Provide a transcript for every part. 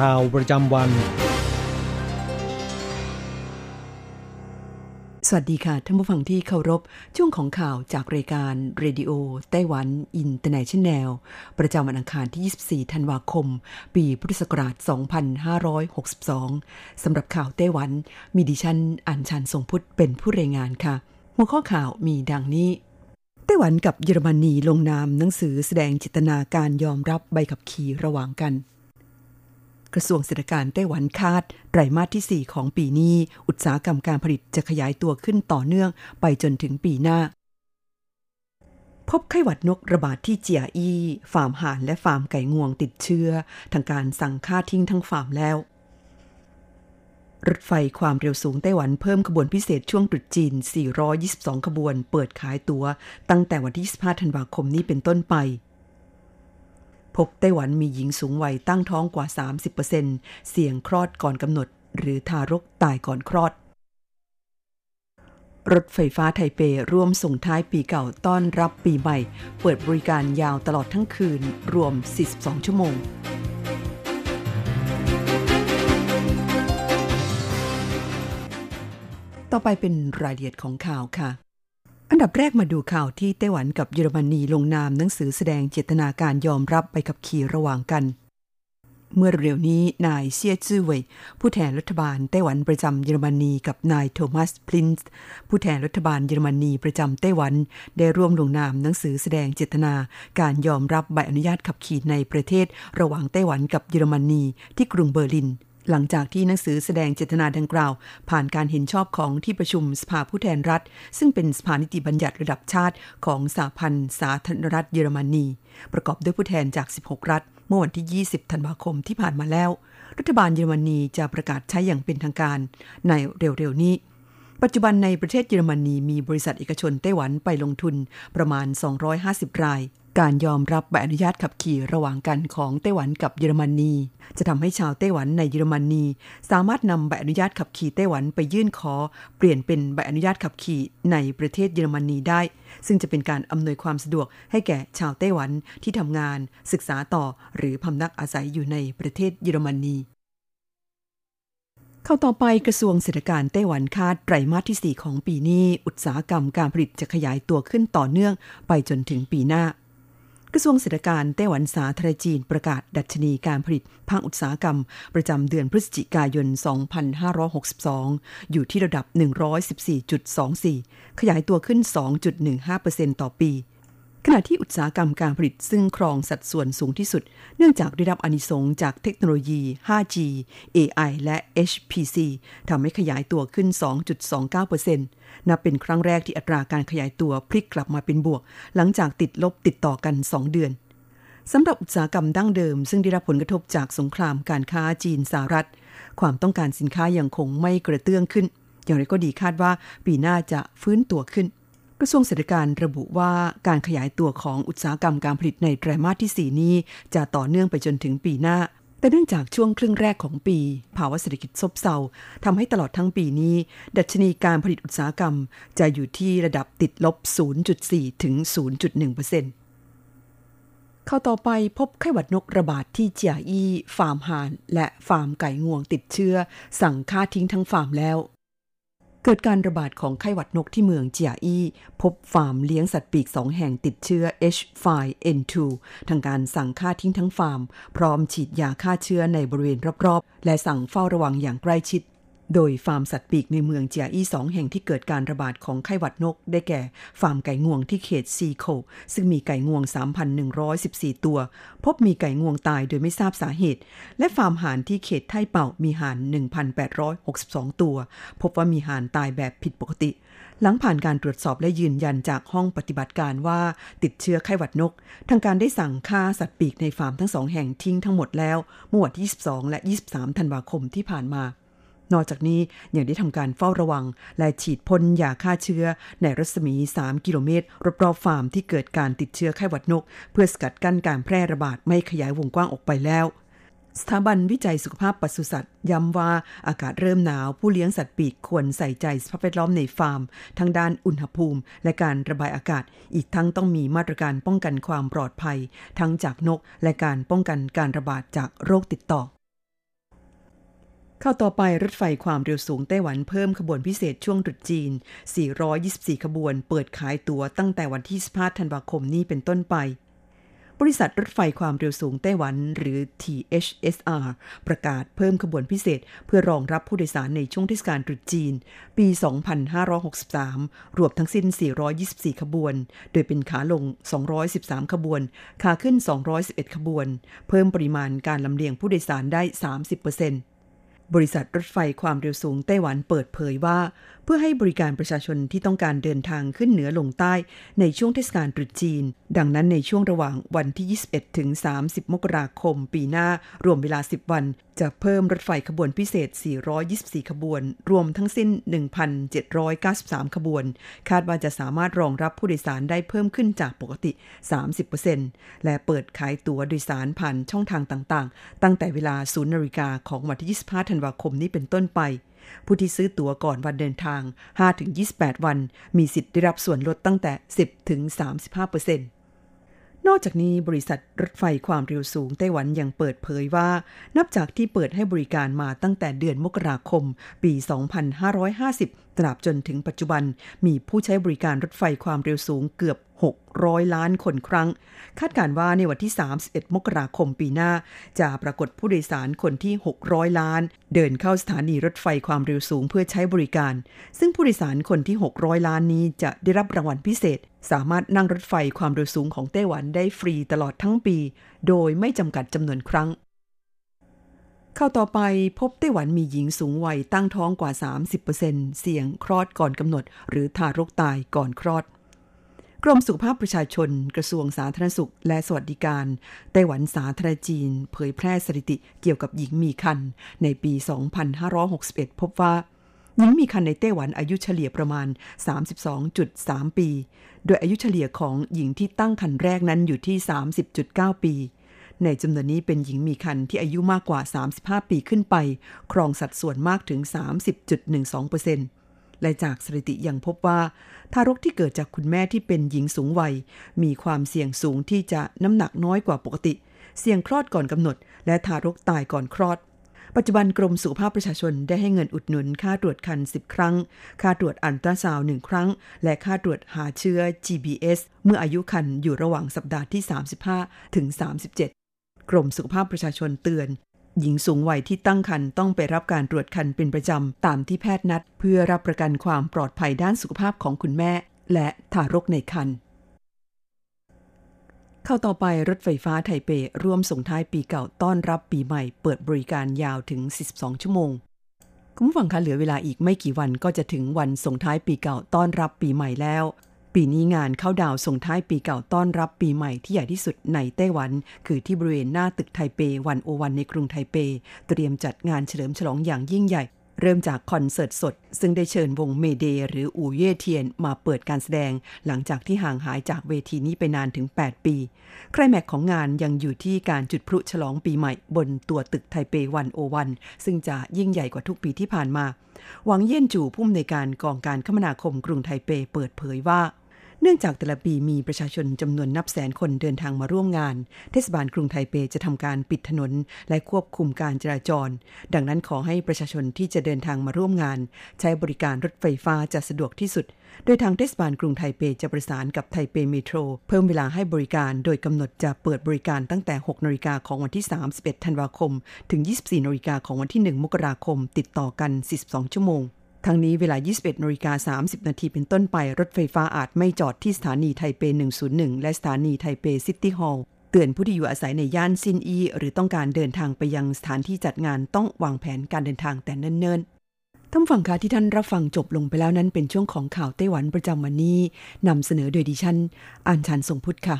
ข่าวประจำวัน สวัสดีค่ะท่านผู้ฟังที่เคารพ ช่วงของข่าวจากรายการเรดิโอไต้หวันอินเตอร์เนชันแนล ประจำวันอังคารที่ 24 ธันวาคม ปีพุทธศักราช 2562 สำหรับข่าวไต้หวัน มีดิฉันอัญชันทรงพุทธเป็นผู้รายงานค่ะ หัวข้อข่าวมีดังนี้ไต้หวันกับเยอรมนีลงนามหนังสือแสดงจิตนาการยอมรับใบขับขี่ระหว่างกัน กระทรวงเศรษฐการไต้หวันคาดไตรมาสที่ 4 ของปีนี้ อุตสาหกรรมการผลิตจะขยายตัวขึ้นต่อเนื่องไปจนถึงปีหน้า พบไข้หวัดนกระบาดที่เจียอี้ฟาร์มห่านและฟาร์มไก่งวงติดเชื้อ ทางการสั่งฆ่าทิ้งทั้งฟาร์มแล้วรถไฟความเร็วสูงไต้หวันเพิ่มขบวนพิเศษช่วงตรุษจีน 422 ขบวน เปิดขายตัว๋ว ตั้งแต่วันที่ 25 ธันวาคมนี้เป็นต้นไป พบไต้หวันมีหญิงสูงวัยตั้งท้องกว่า 30%เสี่ยงคลอดก่อนกำหนด หรือทารกตายก่อนคลอด รถไฟฟ้าไทเปร่วมส่งท้ายปีเก่าต้อนรับปีใหม่ เปิดบริการยาวตลอดทั้งคืนรวม 42 ชั่วโมงต่อไปเป็นรายละเอียดของข่าวค่ะ อันดับแรกมาดูข่าวที่ไต้หวันกับเยอรมนีลงนามหนังสือแสดงเจตนาการยอมรับไปขับขี่ระหว่างกัน เมื่อเร็วนี้นายเซียจื้อเว่ยผู้แทนรัฐบาลไต้หวันประจำเยอรมนีกับนายโทมัสพลินส์ผู้แทนรัฐบาลเยอรมนีประจำไต้หวัน ได้ร่วมลงนามหนังสือแสดงเจตนา การยอมรับใบอนุญาตขับขี่ในประเทศ ระหว่างไต้หวันกับเยอรมนีที่กรุงเบอร์ลิน หลังจากที่หนังสือแสดงเจตนาดังกล่าว ผ่านการเห็นชอบของที่ประชุมสภาผู้แทนรัฐ ซึ่งเป็นสภานิติบัญญัติระดับชาติของสหพันธ์สาธารณรัฐเยอรมนี ประกอบด้วยผู้แทนจาก 16 รัฐ เมื่อวันที่ 20 ธันวาคมที่ผ่านมาแล้ว รัฐบาลเยอรมนีจะประกาศใช้อย่างเป็นทางการ ในเร็วๆนี้ ปัจจุบันในประเทศเยอรมนีมีบริษัทเอกชนไต้หวันไปลงทุนประมาณ 250 ราย การยอมรับใบอนุญาตขับขี่ระหว่างกันของไต้หวันกับเยอรมนี จะทำให้ชาวไต้หวันในเยอรมนี สามารถนำใบอนุญาตขับขี่ไต้หวันไปยื่นขอ เปลี่ยนเป็นใบอนุญาตขับขี่ในประเทศเยอรมนีได้ ซึ่งจะเป็นการอำนวยความสะดวกให้แก่ชาวไต้หวันที่ทำงาน ศึกษาต่อ หรือพำนักอาศัยอยู่ในประเทศเยอรมนี เข้าต่อไปกระทรวงเศรษฐการไต้หวันคาดไตรมาสที่ 4 ของปีนี้ อุตสาหกรรมการผลิตจะขยายตัวขึ้นต่อเนื่องไปจนถึงปีหน้า กระทรวงเศรษฐการไต้หวันสาธารณจีนประกาศดัชนีการผลิตภาคอุตสาหกรรม ประจำเดือนพฤศจิกายน 2562 อยู่ที่ระดับ 114.24 ขยายตัวขึ้น 2.15%ต่อปี ขณะที่อุตสาหกรรมการผลิตซึ่งครองสัดส่วนสูงที่สุด เนื่องจากได้รับอนิสงจากเทคโนโลยี 5G AI และ HPC ทำให้ขยายตัวขึ้น 2.29%นับเป็นครั้งแรกที่อัตราการขยายตัวพลิกกลับมาเป็นบวก หลังจากติดลบติดต่อกัน 2 เดือนสำหรับอุตสาหกรรมดั้งเดิม ซึ่งได้รับผลกระทบจากสงครามการค้าจีนสหรัฐ ความต้องการสินค้ายังคงไม่กระเตื้องขึ้น อย่างไรก็ดีคาดว่าปีหน้าจะฟื้นตัวขึ้น กระทรวงเศรษฐการระบุว่าการขยายตัวของอุตสาหกรรมการผลิตในไตรมาสที่ 4 นี้ จะต่อเนื่องไปจนถึงปีหน้า แต่เนื่องจากช่วงครึ่งแรกของปี ภาวะเศรษฐกิจซบเซาทำให้ตลอดทั้งปีนี้ ดัชนีการผลิตอุตสาหกรรม จะอยู่ที่ระดับติดลบ 0.4 ถึง 0.1%ข่าวต่อไปพบไข้หวัดนกระบาดที่เจียอี้ ฟาร์มห่าน และฟาร์มไก่งวงติดเชื้อ สั่งฆ่าทิ้งทั้งฟาร์มแล้ว เกิดการระบาดของไข้หวัดนกที่เมืองเจียอี้ พบฟาร์มเลี้ยงสัตว์ปีกสองแห่งติดเชื้อ H5N2 ทางการสั่งฆ่าทิ้งทั้งฟาร์ม พร้อมฉีดยาฆ่าเชื้อในบริเวณรอบๆ และสั่งเฝ้าระวังอย่างใกล้ชิด โดยฟาร์มสัตว์ปีกในเมืองเจียอี้สองแห่งที่เกิดการระบาดของไข้หวัดนก ได้แก่ ฟาร์มไก่งวงที่เขตซีโคซึ่งมีไก่งวง 3,114 ตัว พบมีไก่งวงตายโดยไม่ทราบสาเหตุ และฟาร์มห่านที่เขตไทเป่ามีห่าน 1,862 ตัว พบว่ามีห่านตายแบบผิดปกติหลังผ่านการตรวจสอบและยืนยันจากห้องปฏิบัติการว่าติดเชื้อไข้หวัดนก ทางการได้สั่งฆ่าสัตว์ปีกในฟาร์มทั้งสองแห่งทิ้งทั้งหมดแล้วเมื่อวันที่ 22 และ 23 ธันวาคมที่ผ่านมา นอกจากนี้ยังได้ทำการเฝ้าระวัง และฉีดพ่นยาฆ่าเชื้อ ในรัศมี 3 กิโลเมตรรอบๆฟาร์มที่เกิดการติดเชื้อไข้หวัดนก เพื่อสกัดกั้นการแพร่ระบาดไม่ขยายวงกว้างออกไปแล้วสถาบันวิจัยสุขภาพปศุสัตว์ย้ำว่าอากาศเริ่มหนาวผู้เลี้ยงสัตว์ปีกควรใส่ใจสภาพแวดล้อมในฟาร์ม ทั้งด้านอุณหภูมิ และการระบายอากาศ อีกทั้งต้องมีมาตรการป้องกันความปลอดภัย ทั้งจากนกและการป้องกันการระบาดจากโรคติดต่อ เข้าต่อไปรถไฟความเร็วสูงไต้หวันเพิ่มขบวนพิเศษช่วงตรุษจีน 424 ขบวน เปิดขายตั๋วตั้งแต่วันที่15ธันวาคมนี้เป็นต้นไป บริษัทรถไฟความเร็วสูงไต้หวัน หรือ THSR ประกาศเพิ่มขบวนพิเศษ เพื่อรองรับผู้โดยสารในช่วงเทศกาลตรุษจีน ปี 2563 รวมทั้งสิ้น 424 ขบวน โดยเป็นขาลง 213 ขบวน ขาขึ้น 211 ขบวน เพิ่มปริมาณการลำเลียงผู้โดยสารได้ 30% บริษัทรถไฟความเร็วสูงไต้หวันเปิดเผยว่า พื่อให้บริการประชาชนที่ต้องการเดินทางขึ้นเหนือลงใต้ในช่วงเทศกาลตรุษจีน ดังนั้นในช่วงระหว่างวันที่ 21 ถึง 30 มกราคม ปีหน้ารวมเวลา 10 วัน จะเพิ่มรถไฟขบวนพิเศษ 424 ขบวน รวมทั้งสิ้น 1,793 ขบวน คาดว่าจะสามารถรองรับผู้โดยสารได้เพิ่มขึ้นจากปกติ 30%และเปิดขายตั๋วโดยสารผ่านช่องทางต่างๆ ตั้งแต่เวลา 0นาฬิกาของวันที่ 25 ธันวาคมนี้เป็นต้นไป ผู้ที่ซื้อตั๋วก่อนวันเดินทาง 5-28 วัน มีสิทธิ์ได้รับส่วนลดตั้งแต่ 10-35%นอกจากนี้บริษัทรถไฟความเร็วสูงไต้หวันยังเปิดเผยว่า นับจากที่เปิดให้บริการมาตั้งแต่เดือนมกราคม ปี 2550ตราบจนถึงปัจจุบันมีผู้ใช้บริการรถไฟความเร็วสูงเกือบ 600 ล้านคนครั้ง คาดการว่าในวันที่ 31 มกราคมปีหน้า จะปรากฏผู้โดยสารคนที่ 600 ล้าน เดินเข้าสถานีรถไฟความเร็วสูงเพื่อใช้บริการ ซึ่งผู้โดยสารคนที่ 600 ล้านนี้จะได้รับรางวัลพิเศษ สามารถนั่งรถไฟความเร็วสูงของไต้หวันได้ฟรีตลอดทั้งปี โดยไม่จำกัดจำนวนครั้ง เข้าต่อไปพบไต้หวันมีหญิงสูงวัยตั้งท้องกว่า 30%เสี่ยงคลอดก่อนกำหนด หรือทารกตายก่อนคลอด กรมสุขภาพประชาชน กระทรวงสาธารณสุข และสวัสดิการ ไต้หวันสาธารณจีน เผยแพร่สถิติเกี่ยวกับหญิงมีครรภ์ในปี 2561 พบว่าหญิงมีครรภ์ในไต้หวันอายุเฉลี่ยประมาณ 32.3 ปี โดยอายุเฉลี่ยของหญิงที่ตั้งครรภ์แรกนั้นอยู่ที่ 30.9 ปี ในจำนวนนี้เป็นหญิงมีครรภ์ที่อายุมากกว่า 35 ปีขึ้นไป ครองสัดส่วนมากถึง 30.12%และจากสถิติยังพบว่า ทารกที่เกิดจากคุณแม่ที่เป็นหญิงสูงวัย มีความเสี่ยงสูงที่จะน้ำหนักน้อยกว่าปกติ เสี่ยงคลอดก่อนกำหนด และทารกตายก่อนคลอดปัจจุบันกรมสุขภาพประชาชนได้ให้เงินอุดหนุนค่าตรวจคัน 10 ครั้ง ค่าตรวจอันตราซาวน์1ครั้ง และค่าตรวจหาเชื้อ GBS เมื่ออายุคันอยู่ระหว่างสัปดาห์ที่ 35 ถึง 37 กรมสุขภาพประชาชนเตือน หญิงสูงวัยที่ตั้งครรภ์ต้องไปรับการตรวจคันเป็นประจำ ตามที่แพทย์นัด เพื่อรับประกันความปลอดภัยด้านสุขภาพของคุณแม่ และทารกในครรภ์เข้าต่อไปรถไฟฟ้าไทเปร่วมส่งท้ายปีเก่าต้อนรับปีใหม่ เปิดบริการยาวถึง 42 ชั่วโมงคุณผู้ฟังคะเหลือเวลาอีกไม่กี่วันก็จะถึงวันส่งท้ายปีเก่าต้อนรับปีใหม่แล้ว ปีนี้งานเข้าดาวส่งท้ายปีเก่าต้อนรับปีใหม่ที่ใหญ่ที่สุดในไต้หวัน คือที่บริเวณหน้าตึกไทเปวันโอวันในกรุงไทเป เตรียมจัดงานเฉลิมฉลองอย่างยิ่งใหญ่ เริ่มจากคอนเสิร์ตสด ซึ่งได้เชิญวงเมเด หรืออูเย่เทียนมาเปิดการแสดง หลังจากที่ห่างหายจากเวทีนี้ไปนานถึง 8 ปี ใครแม็กของงานยังอยู่ที่การจุดพลุฉลองปีใหม่ บนตัวตึกไทเปวันโอวันซึ่งจะยิ่งใหญ่กว่าทุกปีที่ผ่านมาหวังเยี่ยนจู่ผู้อำนวยการกองการคมนาคมกรุงไทเปเปิดเผยว่า เนื่องจากแต่ละปีมีประชาชนจำนวนนับแสนคนเดินทางมาร่วมงาน เทศบาลกรุงไทเปจะทำการปิดถนนและควบคุมการจราจร ดังนั้นขอให้ประชาชนที่จะเดินทางมาร่วมงาน ใช้บริการรถไฟฟ้าจะสะดวกที่สุด โดยทางเทศบาลกรุงไทเปจะประสานกับไทเปเมโทร เพิ่มเวลาให้บริการ โดยกำหนดจะเปิดบริการตั้งแต่ 6นาฬิกาของวันที่ 31 ธันวาคม ถึง 24นาฬิกาของวันที่ 1 มกราคม ติดต่อกัน 42 ชั่วโมง ทั้งนี้เวลา 21นาฬิกา30 นาทีเป็นต้นไป รถไฟฟ้าอาจไม่จอดที่สถานีไทเป 101 และสถานีไทเปซิตี้ฮอลล์เตือนผู้ที่อยู่อาศัยในย่านซินอี หรือต้องการเดินทางไปยังสถานที่จัดงานต้องวางแผนการเดินทางแต่เนิ่นๆท่านฟังคะที่ท่านรับฟังจบลงไปแล้วนั้นเป็นช่วงของข่าวไต้หวันประจำวันนี้นำเสนอโดยดิฉันอัญชันทรงพุทธค่ะ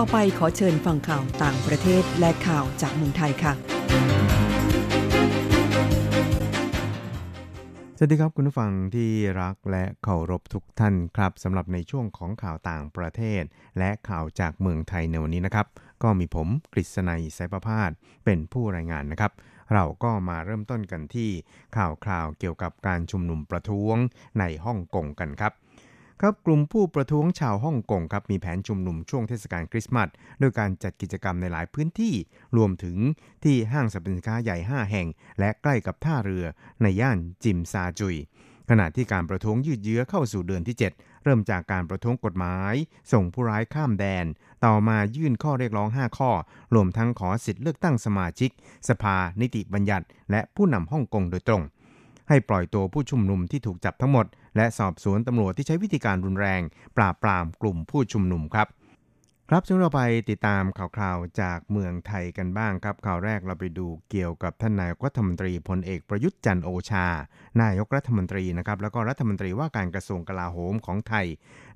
ต่อไปขอเชิญฟังข่าวต่างประเทศและข่าวจากเมืองไทยค่ะ สวัสดีครับคุณผู้ฟังที่รักและเคารพทุกท่านครับสำหรับในช่วงของข่าวต่างประเทศ และข่าวจากเมืองไทยในวันนี้นะครับ ก็มีผมกฤษณัยสายประพาสเป็นผู้รายงานนะครับเราก็มาเริ่มต้นกันที่ข่าวคราวเกี่ยวกับการชุมนุมประท้วงในฮ่องกงกันครับ ครับกลุ่มผู้ประท้วงชาวฮ่องกงครับมีแผนชุมนุมช่วงเทศกาลคริสต์มาสโดยการจัดกิจกรรมในหลายพื้นที่ รวมถึงที่ห้างสรรพสินค้าใหญ่ 5 แห่ง และใกล้กับท่าเรือในย่านจิมซาจุย ขณะที่การประท้วงยืดเยื้อเข้าสู่เดือนที่ 7 เริ่มจากการประท้วงกฎหมาย ส่งผู้ร้ายข้ามแดน ต่อมายื่นข้อเรียกร้อง 5 ข้อ รวมทั้งขอสิทธิ์เลือกตั้งสมาชิก สภานิติบัญญัติ และผู้นำฮ่องกงโดยตรง ให้ปล่อยตัวผู้ชุมนุมที่ถูกจับทั้งหมด และสอบสวนตำรวจที่ใช้วิธีการรุนแรง ปราบปรามกลุ่มผู้ชุมนุมครับ ครับช่วงเราไปติดตามข่าวคราวจากเมืองไทยกันบ้างครับ ข่าวแรกเราไปดูเกี่ยวกับท่านนายกรัฐมนตรีพลเอกประยุทธ์จันทร์โอชา นายกรัฐมนตรีนะครับแล้วก็รัฐมนตรีว่าการกระทรวงกลาโหมของไทย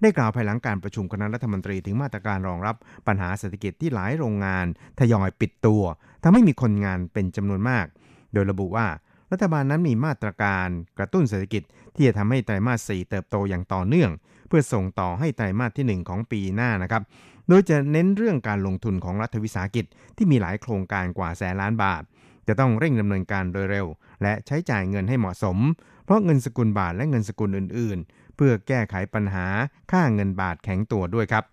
ได้กล่าวภายหลังการประชุมคณะรัฐมนตรีถึงมาตรการรองรับปัญหาเศรษฐกิจที่หลายโรงงาน ทยอยปิดตัวทำให้มีคนงานเป็นจำนวนมาก โดยระบุว่า รัฐบาลนั้นมีมาตรการกระตุ้นเศรษฐกิจที่จะทำให้ไตรมาส 4 เติบโตอย่างต่อเนื่อง เพื่อส่งต่อให้ไตรมาสที่ 1 ของปีหน้านะครับ โดยจะเน้นเรื่องการลงทุนของรัฐวิสาหกิจที่มีหลายโครงการกว่าแสนล้านบาท จะต้องเร่งดำเนินการโดยเร็ว และใช้จ่ายเงินให้เหมาะสม เพราะเงินสกุลบาทและเงินสกุลอื่น ๆ เพื่อแก้ไขปัญหาค่าเงินบาทแข็งตัวด้วยครับ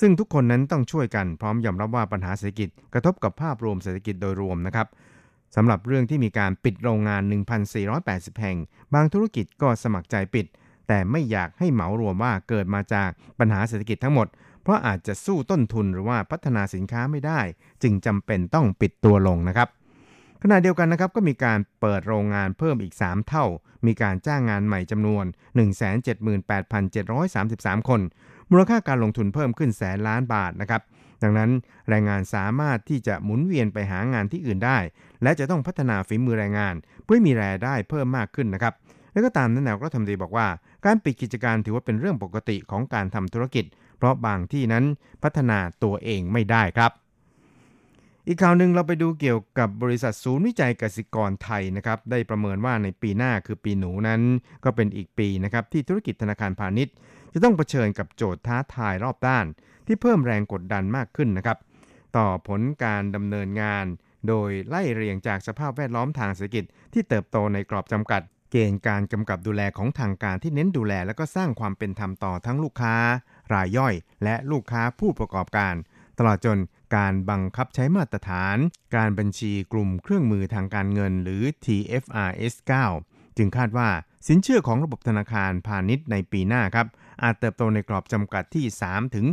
ซึ่งทุกคนนั้นต้องช่วยกันพร้อมยอมรับว่าปัญหาเศรษฐกิจกระทบกับภาพรวมเศรษฐกิจโดยรวมนะครับ สำหรับเรื่องที่มีการปิดโรงงาน 1,480 แห่ง บางธุรกิจก็สมัครใจปิด แต่ไม่อยากให้เหมารวมว่าเกิดมาจากปัญหาเศรษฐกิจทั้งหมด เพราะอาจจะสู้ต้นทุนหรือว่าพัฒนาสินค้าไม่ได้ จึงจำเป็นต้องปิดตัวลงนะครับ ขณะเดียวกันนะครับก็มีการเปิดโรงงานเพิ่มอีก 3 เท่า มีการจ้างงานใหม่จำนวน 178,733 คน มูลค่าการลงทุนเพิ่มขึ้นแสนล้านบาทนะครับดังนั้นแรงงานสามารถที่จะหมุนเวียนไปหางานที่อื่นได้ และจะต้องพัฒนาฝีมือแรงงาน เพื่อมีรายได้เพิ่มมากขึ้นนะครับและก็ตามนั้นนายกรัฐมนตรีบอกว่า การปิดกิจการถือว่าเป็นเรื่องปกติของการทำธุรกิจ เพราะบางที่นั้นพัฒนาตัวเองไม่ได้ครับ อีกข่าวหนึ่งเราไปดูเกี่ยวกับบริษัทศูนย์วิจัยกสิกรไทยนะครับได้ประเมินว่าในปีหน้าคือปีหนูนั้น ก็เป็นอีกปีนะครับที่ธุรกิจธนาคารพาณิชย์ จะต้องเผชิญกับโจทย์ท้าทายรอบด้าน ที่เพิ่มแรงกดดันมากขึ้นนะครับต่อผลการดำเนินงาน โดยไล่เรียงจากสภาพแวดล้อมทางเศรษฐกิจที่เติบโตในกรอบจำกัด เกณฑ์การกำกับดูแลของทางการที่เน้นดูแล และก็สร้างความเป็นธรรมต่อทั้งลูกค้า รายย่อย และลูกค้าผู้ประกอบการ ตลอดจนการบังคับใช้มาตรฐาน การบัญชีกลุ่มเครื่องมือทางการเงินหรือ TFRS 9 จึงคาดว่าสินเชื่อของระบบธนาคารพาณิชย์ในปีหน้าครับอาจเติบโตในกรอบจำกัดที่3ถึง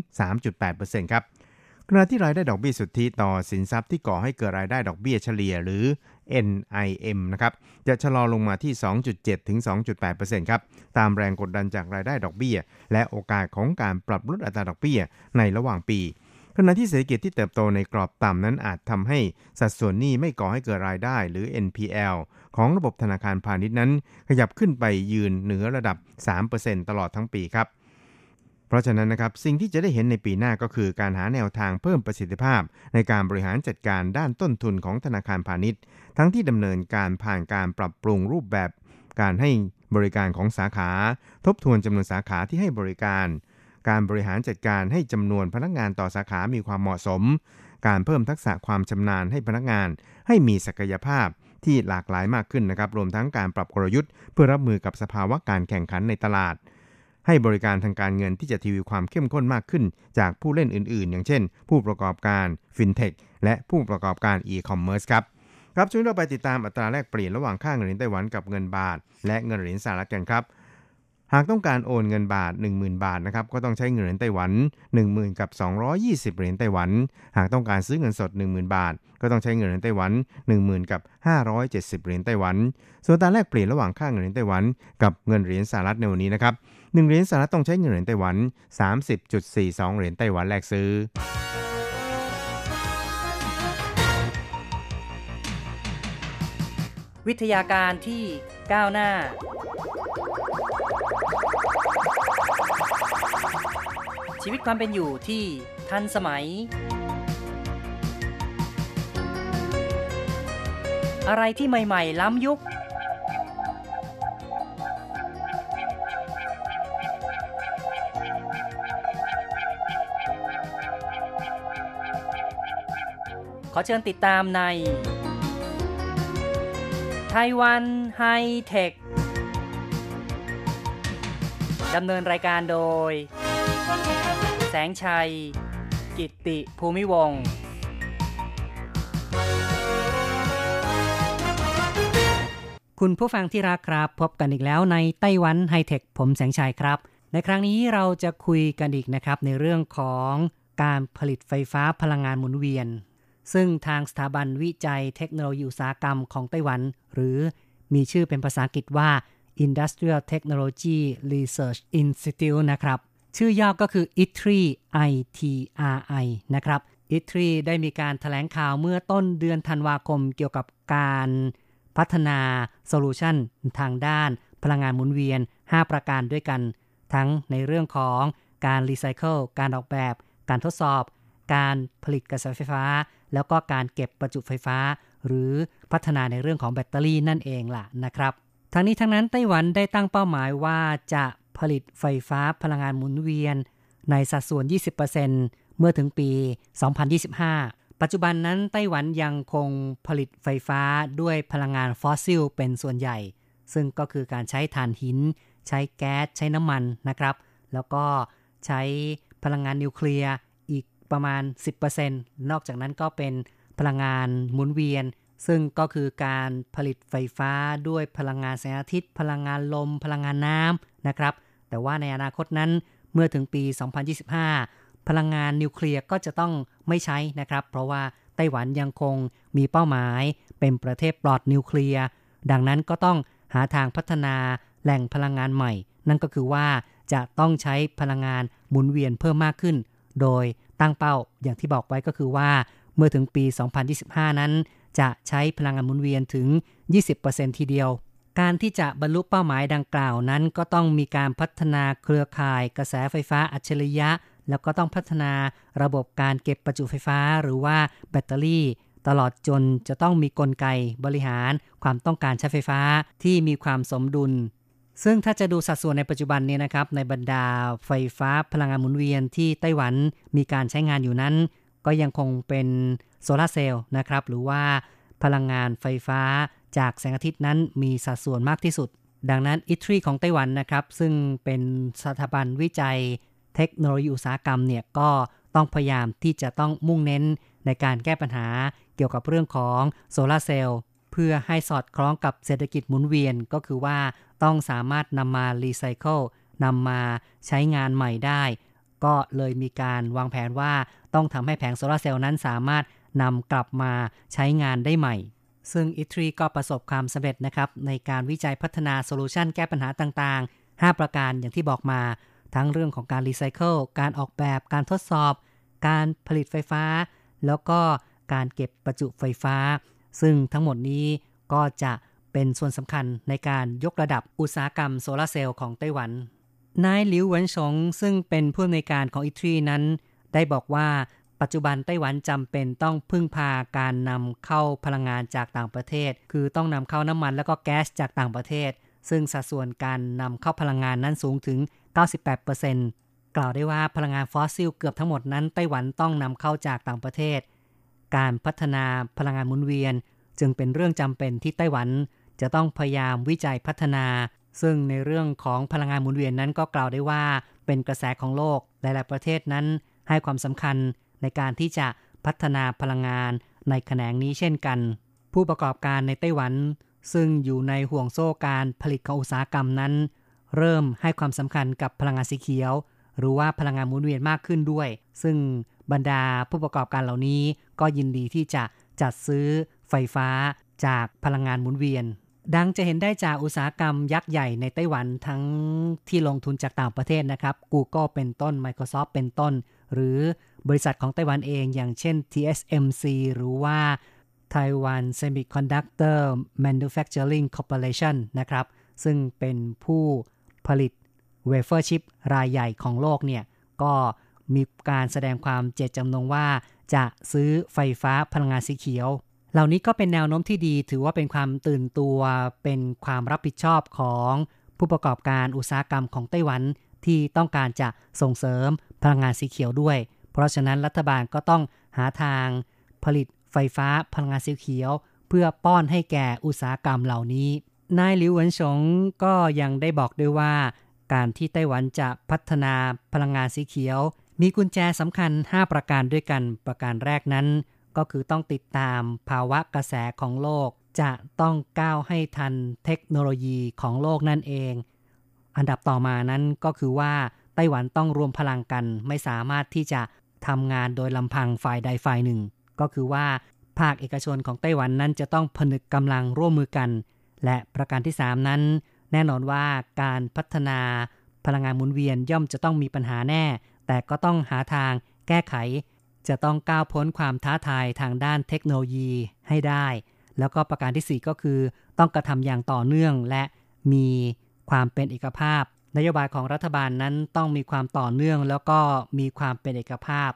3.8%ครับ ขณะที่รายได้ดอกเบี้ยสุทธิต่อสินทรัพย์ที่ก่อให้เกิดรายได้ดอกเบี้ยเฉลี่ยหรือ NIM นะครับจะชะลอลงมาที่ 2.7 ถึง 2.8%ครับตามแรงกดดันจากรายได้ดอกเบี้ย และโอกาสของการปรับลดอัตราดอกเบี้ยในระหว่างปีขณะที่เศรษฐกิจที่เติบโตในกรอบต่ำนั้นอาจทำให้สัดส่วนหนี้ไม่ก่อให้เกิดรายได้หรือ NPL ของระบบธนาคารพาณิชย์นั้น ขยับขึ้นไปยืนเหนือระดับ 3%ตลอดทั้งปีครับ เพราะฉะนั้นนะครับสิ่งที่จะได้เห็นในปีหน้าก็คือการหาแนวทางเพิ่มประสิทธิภาพ ในการบริหารจัดการด้านต้นทุนของธนาคารพาณิชย์ ทั้งที่ดำเนินการผ่านการปรับปรุงรูปแบบ การให้บริการของสาขา ทบทวนจำนวนสาขาที่ให้บริการ การบริหารจัดการให้จำนวนพนักงานต่อสาขามีความเหมาะสม การเพิ่มทักษะความชำนาญให้พนักงาน ให้มีศักยภาพที่หลากหลายมากขึ้นนะครับรวมทั้งการปรับกลยุทธ์ เพื่อรับมือกับสภาวะการแข่งขันในตลาด ให้บริการทางการเงินที่จะทีวีความเข้มข้นมากขึ้น จากผู้เล่นอื่นๆ อย่างเช่น ผู้ประกอบการฟินเทคและผู้ประกอบการอีคอมเมิร์ซครับครับช่วยเราไปติดตามอัตราแลกเปลี่ยนระหว่างค่าเงินเหรียญไต้หวันกับเงินบาท และเงินเหรียญสหรัฐกันครับหากต้องการโอนเงินบาท 10,000 บาทนะครับก็ต้องใช้เงินเหรียญไต้หวัน 10,000กับ220 เหรียญไต้หวัน หากต้องการซื้อเงินสด 10,000 บาท ก็ต้องใช้เงินเหรียญไต้หวัน 10,000กับ570 เหรียญไต้หวัน ส่วนอัตราแลกเปลี่ยนระหว่างค่าเงินเหรียญไต้หวัน กับเงินเหรียญสหรัฐในวันนี้นะครับ 1เหรียญสหรัฐต้องใช้เงินเหรียญไต้หวัน 30.42 เหรียญไต้หวันแลกซื้อวิทยาการที่ก้าวหน้า ชีวิตความเป็นอยู่ที่ทันสมัย อะไรที่ใหม่ ๆ ล้ำยุค เชิญติดตามในไต้หวันไฮเทค ดำเนินรายการโดย แสงชัย กิตติภูมิวงคุณผู้ฟังที่รักครับ พบกันอีกแล้วในไต้หวันไฮเทค ผมแสงชัยครับ ในครั้งนี้เราจะคุยกันอีกนะครับในเรื่องของการผลิตไฟฟ้าพลังงานหมุนเวียน ซึ่งทางสถาบันวิจัยเทคโนโลยีอุตสาหกรรมของไต้หวัน หรือมีชื่อเป็นภาษาอังกฤษว่า Industrial Technology Research Institute นะครับ ชื่อย่อก็คือ ITRI ITRI นะครับ ITRI ได้มีการถแถลงข่าวเมื่อต้นเดือนธันวาคมเกี่ยวกับการพัฒนาโซลูชันทางด้านพลังงานหมุนเวียน 5 ประการด้วยกัน ทั้งในเรื่องของการรีไซเคิลการออกแบบ การทดสอบ การผลิตกระแสไฟฟ้า แล้วก็การเก็บประจุไฟฟ้า หรือพัฒนาในเรื่องของแบตเตอรี่นั่นเองล่ะนะครับทั้งนี้ทั้งนั้นไต้หวันได้ตั้งเป้าหมายว่าจะผลิตไฟฟ้าพลังงานหมุนเวียน ในสัดส่วน 20%เมื่อถึงปี 2025 ปัจจุบันนั้นไต้หวันยังคงผลิตไฟฟ้าด้วยพลังงานฟอสซิลเป็นส่วนใหญ่ ซึ่งก็คือการใช้ถ่านหิน ใช้แก๊ส ใช้น้ำมันนะครับ แล้วก็ใช้พลังงานนิวเคลียร์ ประมาณ 10%นอกจากนั้นก็เป็นพลังงานหมุนเวียน ซึ่งก็คือการผลิตไฟฟ้าด้วยพลังงานแสงอาทิตย์ พลังงานลม พลังงานน้ำนะครับ แต่ว่าในอนาคตนั้นเมื่อถึงปี 2025 พลังงานนิวเคลียร์ก็จะต้องไม่ใช้นะครับ เพราะว่าไต้หวันยังคงมีเป้าหมายเป็นประเทศปลอดนิวเคลียร์ดังนั้นก็ต้องหาทางพัฒนาแหล่งพลังงานใหม่ นั่นก็คือว่าจะต้องใช้พลังงานหมุนเวียนเพิ่มมากขึ้น โดย ตั้งเป้าอย่างที่บอกไว้ก็คือว่า เมื่อถึงปี 2025 นั้น จะใช้พลังงานหมุนเวียนถึง 20%ทีเดียว การที่จะบรรลุเป้าหมายดังกล่าวนั้น ก็ต้องมีการพัฒนาเครือข่าย กระแสไฟฟ้าอัจฉริยะ แล้วก็ต้องพัฒนาระบบการเก็บประจุไฟฟ้าหรือว่าแบตเตอรี่ตลอดจนจะต้องมีกลไกบริหารความต้องการใช้ไฟฟ้าที่มีความสมดุล ซึ่งถ้าจะดูสัดส่วนในปัจจุบันนี้นะครับ ในบรรดาไฟฟ้าพลังงานหมุนเวียนที่ไต้หวันมีการใช้งานอยู่นั้น ก็ยังคงเป็นโซลาเซลล์นะครับ หรือว่าพลังงานไฟฟ้าจากแสงอาทิตย์นั้นมีสัดส่วนมากที่สุด ดังนั้นอิตรีของไต้หวันนะครับ ซึ่งเป็นสถาบันวิจัยเทคโนโลยีอุตสาหกรรมเนี่ยก็ต้องพยายามที่จะต้องมุ่งเน้นในการแก้ปัญหาเกี่ยวกับเรื่องของโซลาเซลล์ เพื่อให้สอดคล้องกับเศรษฐกิจหมุนเวียนก็คือว่าต้องสามารถนำมารีไซเคิลนำมาใช้งานใหม่ได้ ก็เลยมีการวางแผนว่าต้องทำให้แผงโซลาเซลล์นั้นสามารถนำกลับมาใช้งานได้ใหม่ ซึ่ง ITRI ก็ประสบความสำเร็จนะครับ ในการวิจัยพัฒนาโซลูชันแก้ปัญหาต่างๆ 5 ประการอย่างที่บอกมา ทั้งเรื่องของการรีไซเคิลการออกแบบการทดสอบ การผลิตไฟฟ้า แล้วก็การเก็บประจุไฟฟ้า ซึ่งทั้งหมดนี้ก็จะเป็นส่วนสำคัญในการยกระดับอุตสาหกรรมโซลาเซลล์ของไต้หวัน นายหลิวเหวินชงซึ่งเป็นผู้อำนวยการของ ITRI นั้น ได้บอกว่าปัจจุบันไต้หวันจำเป็นต้องพึ่งพาการนำเข้าพลังงานจากต่างประเทศ คือต้องนำเข้าน้ำมันแล้วก็แก๊สจากต่างประเทศ ซึ่งสัดส่วนการนำเข้าพลังงานนั้นสูงถึง 98%กล่าวได้ว่าพลังงานฟอสซิลเกือบทั้งหมดนั้นไต้หวันต้องนำเข้าจากต่างประเทศ การพัฒนาพลังงานหมุนเวียน จึงเป็นเรื่องจำเป็นที่ไต้หวัน จะต้องพยายามวิจัยพัฒนา ซึ่งในเรื่องของพลังงานหมุนเวียนนั้นก็กล่าวได้ว่าเป็นกระแสของโลกหลาย ๆ ประเทศนั้น ให้ความสำคัญในการที่จะพัฒนาพลังงานในแขนงนี้เช่นกัน ผู้ประกอบการในไต้หวัน ซึ่งอยู่ในห่วงโซ่การผลิตของอุตสาหกรรมนั้น เริ่มให้ความสำคัญกับพลังงานสีเขียว หรือว่าพลังงานหมุนเวียนมากขึ้นด้วย ซึ่งบรรดาผู้ประกอบการเหล่านี้ ก็ยินดีที่จะจัดซื้อไฟฟ้าจากพลังงานหมุนเวียน ดังจะเห็นได้จากอุตสาหกรรมยักษ์ใหญ่ในไต้หวันทั้งที่ลงทุนจากต่างประเทศนะครับ Google เป็นต้น Microsoft เป็นต้น หรือบริษัทของไต้หวันเองอย่างเช่น TSMC หรือว่า Taiwan Semiconductor Manufacturing Corporation นะครับ ซึ่งเป็นผู้ผลิตเวเฟอร์ชิปรายใหญ่ของโลกเนี่ย ก็มีการแสดงความเจตจำนงว่า จะซื้อไฟฟ้าพลังงานสีเขียว เหล่านี้ก็เป็นแนวโน้มที่ดี ถือว่าเป็นความตื่นตัว เป็นความรับผิดชอบของผู้ประกอบการอุตสาหกรรมของไต้หวันที่ต้องการจะส่งเสริมพลังงานสีเขียวด้วย เพราะฉะนั้นรัฐบาลก็ต้องหาทางผลิตไฟฟ้าพลังงานสีเขียว เพื่อป้อนให้แก่อุตสาหกรรมเหล่านี้ นายหลิวเหวินฉงก็ยังได้บอกด้วยว่า การที่ไต้หวันจะพัฒนาพลังงานสีเขียว มีกุญแจสำคัญ 5 ประการด้วยกันประการแรกนั้น ก็คือต้องติดตามภาวะกระแสของโลก จะต้องก้าวให้ทันเทคโนโลยีของโลกนั่นเอง อันดับต่อมานั้นก็คือว่าไต้หวันต้องรวมพลังกันไม่สามารถที่จะทำงานโดยลำพังฝ่ายใดฝ่ายหนึ่ง ก็คือว่าภาคเอกชนของไต้หวันนั้นจะต้องผนึกกำลังร่วมมือกัน และประการที่ 3 นั้น แน่นอนว่าการพัฒนาพลังงานหมุนเวียนย่อมจะต้องมีปัญหาแน่ แต่ก็ต้องหาทางแก้ไข จะต้องก้าวพ้นความท้าทายทางด้านเทคโนโลยีให้ได้ แล้วก็ประการที่ 4 ก็คือ ต้องกระทำอย่างต่อเนื่องและมีความเป็นเอกภาพ นโยบายของรัฐบาลนั้นต้องมีความต่อเนื่อง แล้วก็มีความเป็นเอกภาพ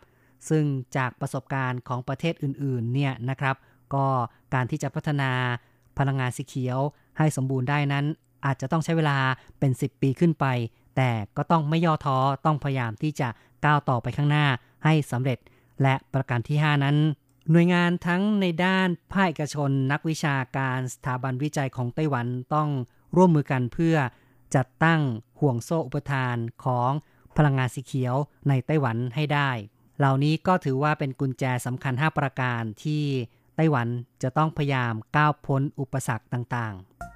ซึ่งจากประสบการณ์ของประเทศอื่นๆเนี่ยนะครับ ก็การที่จะพัฒนาพลังงานสีเขียวให้สมบูรณ์ได้นั้น อาจจะต้องใช้เวลาเป็น 10 ปีขึ้นไป แต่ก็ต้องไม่ย่อท้อต้องพยายามที่จะก้าวต่อไปข้างหน้าให้สำเร็จ และประการที่ 5 นั้น หน่วยงานทั้งในด้านภาคเอกชน นักวิชาการสถาบันวิจัยของไต้หวันต้องร่วมมือกันเพื่อจัดตั้งห่วงโซ่อุปทานของพลังงานสีเขียวในไต้หวันให้ได้ เหล่านี้ก็ถือว่าเป็นกุญแจสำคัญ 5 ประการที่ไต้หวันจะต้องพยายามก้าวพ้นอุปสรรคต่างๆ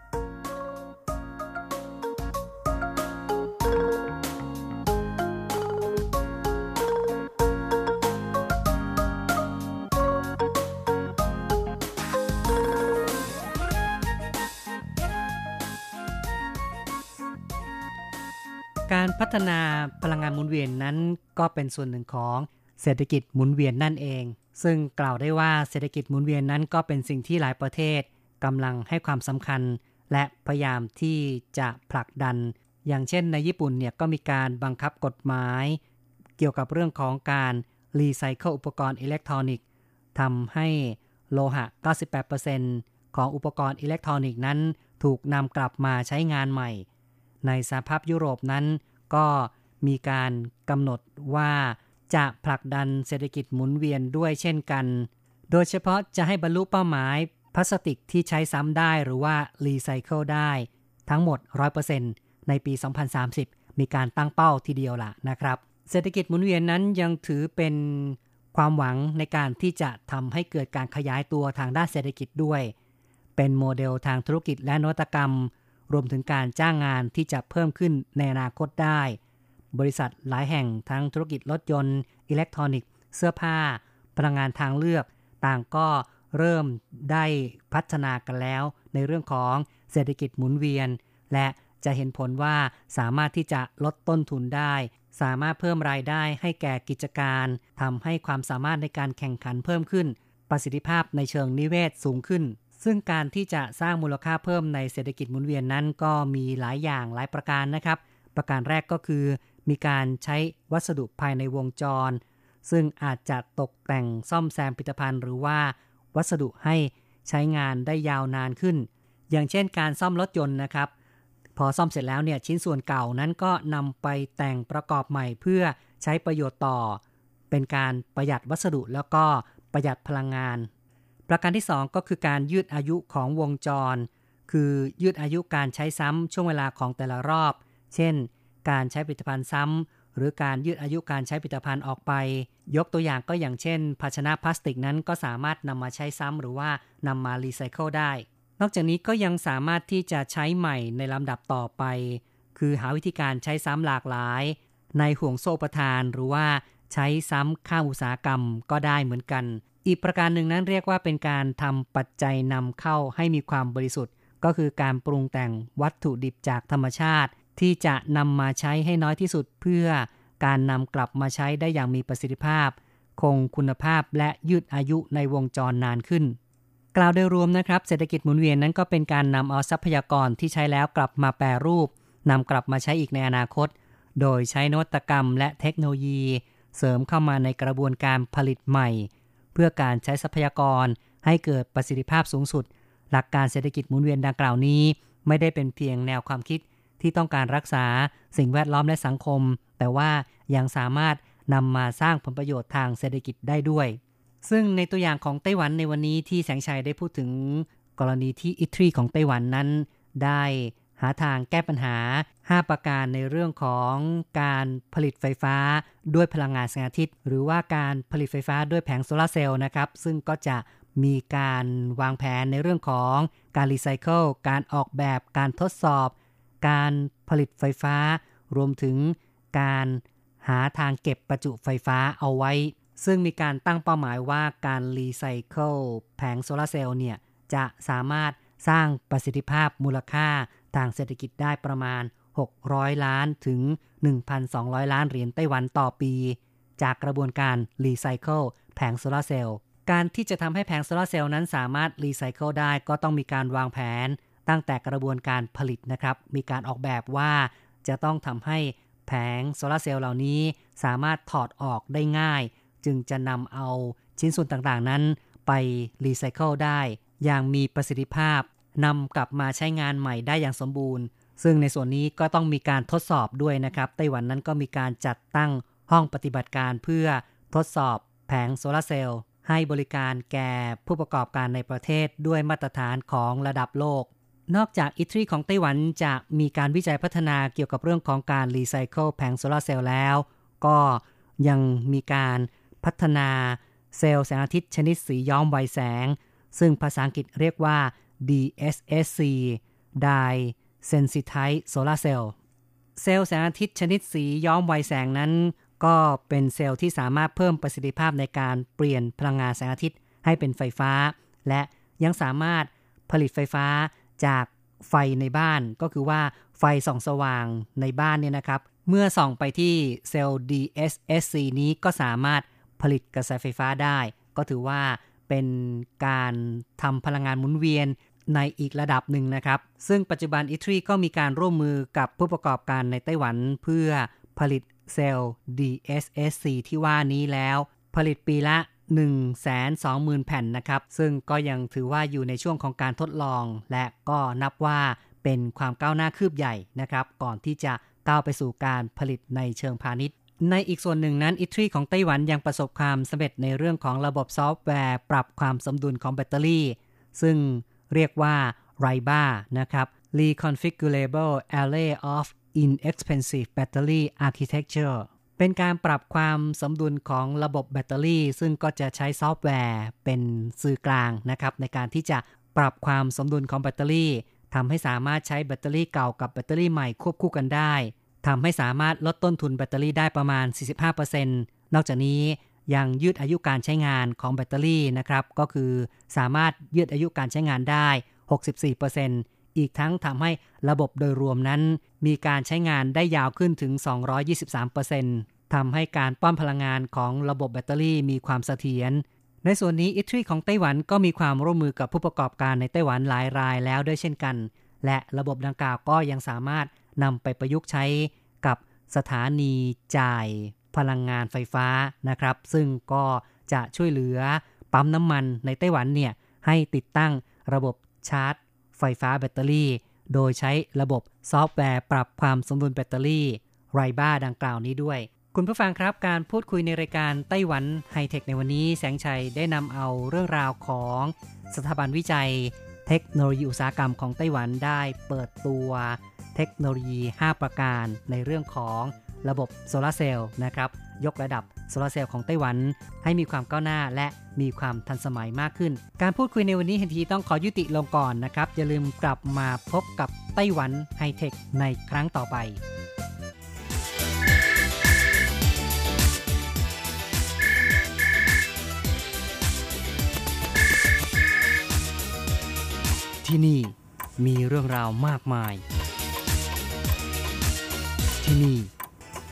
การพัฒนาพลังงานหมุนเวียนนั้น ก็เป็นส่วนหนึ่งของเศรษฐกิจหมุนเวียนนั่นเอง ซึ่งกล่าวได้ว่าเศรษฐกิจหมุนเวียนนั้นก็เป็นสิ่งที่หลายประเทศกำลังให้ความสำคัญ และพยายามที่จะผลักดัน อย่างเช่นในญี่ปุ่นเนี่ยก็มีการบังคับกฎหมาย เกี่ยวกับเรื่องของการรีไซเคิลอุปกรณ์อิเล็กทรอนิกส์ทำให้โลหะ 98%ของอุปกรณ์อิเล็กทรอนิกส์นั้น ถูกนำกลับมาใช้งานใหม่ ในสหภาพยุโรปนั้น ก็มีการกำหนดว่าจะผลักดันเศรษฐกิจหมุนเวียนด้วยเช่นกัน โดยเฉพาะจะให้บรรลุเป้าหมายพลาสติกที่ใช้ซ้ำได้หรือว่ารีไซเคิลได้ ทั้งหมด 100%ในปี 2030 มีการตั้งเป้าทีเดียวล่ะนะครับ เศรษฐกิจหมุนเวียนนั้นยังถือเป็นความหวังในการที่จะทำให้เกิดการขยายตัวทางด้านเศรษฐกิจด้วย เป็นโมเดลทางธุรกิจและนวัตกรรม รวมถึงการจ้างงานที่จะเพิ่มขึ้นในอนาคตได้ บริษัทหลายแห่งทั้งธุรกิจรถยนต์ อิเล็กทรอนิกส์ เสื้อผ้า พลังงานทางเลือก ต่างก็เริ่มได้พัฒนากันแล้ว ในเรื่องของเศรษฐกิจหมุนเวียน และจะเห็นผลว่าสามารถที่จะลดต้นทุนได้ สามารถเพิ่มรายได้ให้แก่กิจการทำให้ความสามารถในการแข่งขันเพิ่มขึ้น ประสิทธิภาพในเชิงนิเวศสูงขึ้น ซึ่งการที่จะสร้างมูลค่าเพิ่มในเศรษฐกิจหมุนเวียนนั้นก็มีหลายอย่างหลายประการนะครับ ประการแรกก็คือ มีการใช้วัสดุภายในวงจร ซึ่งอาจจะตกแต่งซ่อมแซมผลิตภัณฑ์หรือว่า วัสดุให้ใช้งานได้ยาวนานขึ้น อย่างเช่นการซ่อมรถยนต์นะครับ พอซ่อมเสร็จแล้วเนี่ยชิ้นส่วนเก่านั้นก็นำไปแต่งประกอบใหม่เพื่อใช้ประโยชน์ต่อ เป็นการประหยัดวัสดุแล้วก็ประหยัดพลังงาน ประการที่ 2 ก็คือการยืดอายุของวงจร คือยืดอายุการใช้ซ้ำช่วงเวลาของแต่ละรอบ เช่น การใช้ผลิตภัณฑ์ซ้ำหรือการยืดอายุการใช้ผลิตภัณฑ์ออกไป ยกตัวอย่างก็อย่างเช่น ภาชนะพลาสติกนั้นก็สามารถนำมาใช้ซ้ำหรือว่านำมารีไซเคิลได้ นอกจากนี้ก็ยังสามารถที่จะใช้ใหม่ในลำดับต่อไป คือหาวิธีการใช้ซ้ำหลากหลาย ในห่วงโซ่ประทานหรือว่าใช้ซ้ำข้ามอุตสาหกรรมก็ได้เหมือนกัน อีกประการหนึ่งนั้นเรียกว่าเป็นการทำปัจจัยนำเข้าให้มีความบริสุทธิ์ ก็คือการปรุงแต่งวัตถุดิบจากธรรมชาติ ที่จะนำมาใช้ให้น้อยที่สุดเพื่อการนำกลับมาใช้ได้อย่างมีประสิทธิภาพ คงคุณภาพและยืดอายุในวงจรนานขึ้น กล่าวโดยรวมนะครับ เศรษฐกิจหมุนเวียนนั้นก็เป็นการนำเอาทรัพยากรที่ใช้แล้วกลับมาแปรรูปนำกลับมาใช้อีกในอนาคต โดยใช้นวัตกรรมและเทคโนโลยี เสริมเข้ามาในกระบวนการผลิตใหม่ เพื่อการใช้ทรัพยากรให้เกิดประสิทธิภาพสูงสุด หลักการเศรษฐกิจหมุนเวียนดังกล่าวนี้ ไม่ได้เป็นเพียงแนวความคิดที่ต้องการรักษาสิ่งแวดล้อมและสังคม แต่ว่ายังสามารถนำมาสร้างผลประโยชน์ทางเศรษฐกิจได้ด้วย ซึ่งในตัวอย่างของไต้หวันในวันนี้ที่แสงชัยได้พูดถึงกรณีที่ ITRI ของไต้หวันนั้น ได้ หาทางแก้ปัญหา 5 ประการในเรื่องของการผลิตไฟฟ้าด้วยพลังงานแสงอาทิตย์ หรือว่าการผลิตไฟฟ้าด้วยแผงโซลาเซลล์นะครับ ซึ่งก็จะมีการวางแผนในเรื่องของการรีไซเคิล การออกแบบ การทดสอบ การผลิตไฟฟ้า รวมถึงการหาทางเก็บประจุไฟฟ้าเอาไว้ ซึ่งมีการตั้งเป้าหมายว่าการรีไซเคิลแผงโซลาเซลล์เนี่ยจะสามารถสร้างประสิทธิภาพมูลค่า ทางเศรษฐกิจได้ประมาณ 600 ล้านถึง 1,200 ล้านเหรียญไต้หวันต่อปี จากกระบวนการรีไซเคิลแผงโซลาเซลล์การที่จะทำให้แผงโซลาเซลล์นั้นสามารถรีไซเคิลได้ก็ต้องมีการวางแผน ตั้งแต่กระบวนการผลิตนะครับ มีการออกแบบว่าจะต้องทำให้แผงโซลาเซลล์เหล่านี้สามารถถอดออกได้ง่าย จึงจะนำเอาชิ้นส่วนต่างๆนั้นไปรีไซเคิลได้ อย่างมีประสิทธิภาพ นำกลับมาใช้งานใหม่ได้อย่างสมบูรณ์ ซึ่งในส่วนนี้ก็ต้องมีการทดสอบด้วยนะครับ ไต้หวันนั้นก็มีการจัดตั้งห้องปฏิบัติการเพื่อทดสอบแผงโซลาเซลล์ให้บริการแก่ผู้ประกอบการในประเทศด้วยมาตรฐานของระดับโลก นอกจาก ITRI ของไต้หวันจะมีการวิจัยพัฒนาเกี่ยวกับเรื่องของการรีไซเคิลแผงโซลาเซลล์แล้ว ก็ยังมีการพัฒนาเซลล์แสงอาทิตย์ชนิดสีย้อมไวแสง ซึ่งภาษาอังกฤษเรียกว่า DSSC Dye Sensitized Solar Cell เซลล์แสงอาทิตย์ชนิดสีย้อมไวแสงนั้น ก็เป็นเซลล์ที่สามารถเพิ่มประสิทธิภาพในการเปลี่ยนพลังงานแสงอาทิตย์ให้เป็นไฟฟ้า และยังสามารถผลิตไฟฟ้าจากไฟในบ้านก็คือว่าไฟส่องสว่างในบ้านเนี่ยนะครับ เมื่อส่องไปที่เซลล์ DSSC นี้ก็สามารถผลิตกระแสไฟฟ้าได้ ก็ถือว่าเป็นการทำพลังงานหมุนเวียน ในอีกระดับหนึ่งนะครับ ซึ่งปัจจุบันอิตรีก็มีการร่วมมือกับผู้ประกอบการในไต้หวันเพื่อผลิตเซลล์ DSSC ที่ว่านี้แล้ว ผลิตปีละ 120,000 แผ่นนะครับ ซึ่งก็ยังถือว่าอยู่ในช่วงของการทดลอง และก็นับว่าเป็นความก้าวหน้าคืบใหญ่นะครับ ก่อนที่จะก้าวไปสู่การผลิตในเชิงพาณิชย์ ในอีกส่วนหนึ่งนั้น ITRI ของไต้หวันยังประสบความสำเร็จในเรื่องของระบบซอฟต์แวร์ ปรับความสมดุลของแบตเตอรี่ ซึ่ง เรียกว่า RIBA นะครับ Reconfigurable Array of Inexpensive Battery Architecture เป็นการปรับความสมดุลของระบบแบตเตอรี่ ซึ่งก็จะใช้ซอฟต์แวร์เป็นสื่อกลางนะครับ ในการที่จะปรับความสมดุลของแบตเตอรี่ทำให้สามารถใช้แบตเตอรี่เก่ากับแบตเตอรี่ใหม่ควบคู่กันได้ทำให้สามารถลดต้นทุนแบตเตอรี่ได้ประมาณ 45%นอกจากนี้ ยังยืดอายุการใช้งานของแบตเตอรี่นะครับ ก็คือสามารถยืดอายุการใช้งานได้ 64%อีกทั้งทำให้ระบบโดยรวมนั้น มีการใช้งานได้ยาวขึ้นถึง 223%ทำให้การป้อนพลังงานของระบบแบตเตอรี่มีความเสถียร ในส่วนนี้อิตรีของไต้หวันก็มีความร่วมมือกับผู้ประกอบการในไต้หวันหลายรายแล้วด้วยเช่นกัน และระบบดังกล่าวก็ยังสามารถนำไปประยุกต์ใช้กับสถานีจ่าย พลังงานไฟฟ้านะครับ ซึ่งก็จะช่วยเหลือปั๊มน้ำมันในไต้หวันเนี่ยให้ติดตั้งระบบชาร์จ ไฟฟ้าแบตเตอรี่ โดยใช้ระบบซอฟต์แวร์ปรับความสมดุลแบตเตอรี่ RIBA ดังกล่าวนี้ด้วย คุณผู้ฟังครับการพูดคุยในรายการไต้หวันไฮเทคในวันนี้ แสงชัยได้นำเอาเรื่องราวของสถาบันวิจัย เทคโนโลยีอุตสาหกรรมของไต้หวันได้เปิดตัว เทคโนโลยี 5 ประการในเรื่องของ ระบบโซลาเซลล์นะครับยกระดับโซลาเซลล์ของไต้หวัน ให้มีความก้าวหน้าและมีความทันสมัยมากขึ้น การพูดคุยในวันนี้เห็นทีต้องขอยุติลงก่อนนะครับ อย่าลืมกลับมาพบกับไต้หวันไฮเทคในครั้งต่อไปที่นี่มีเรื่องราวมากมาย ที่นี่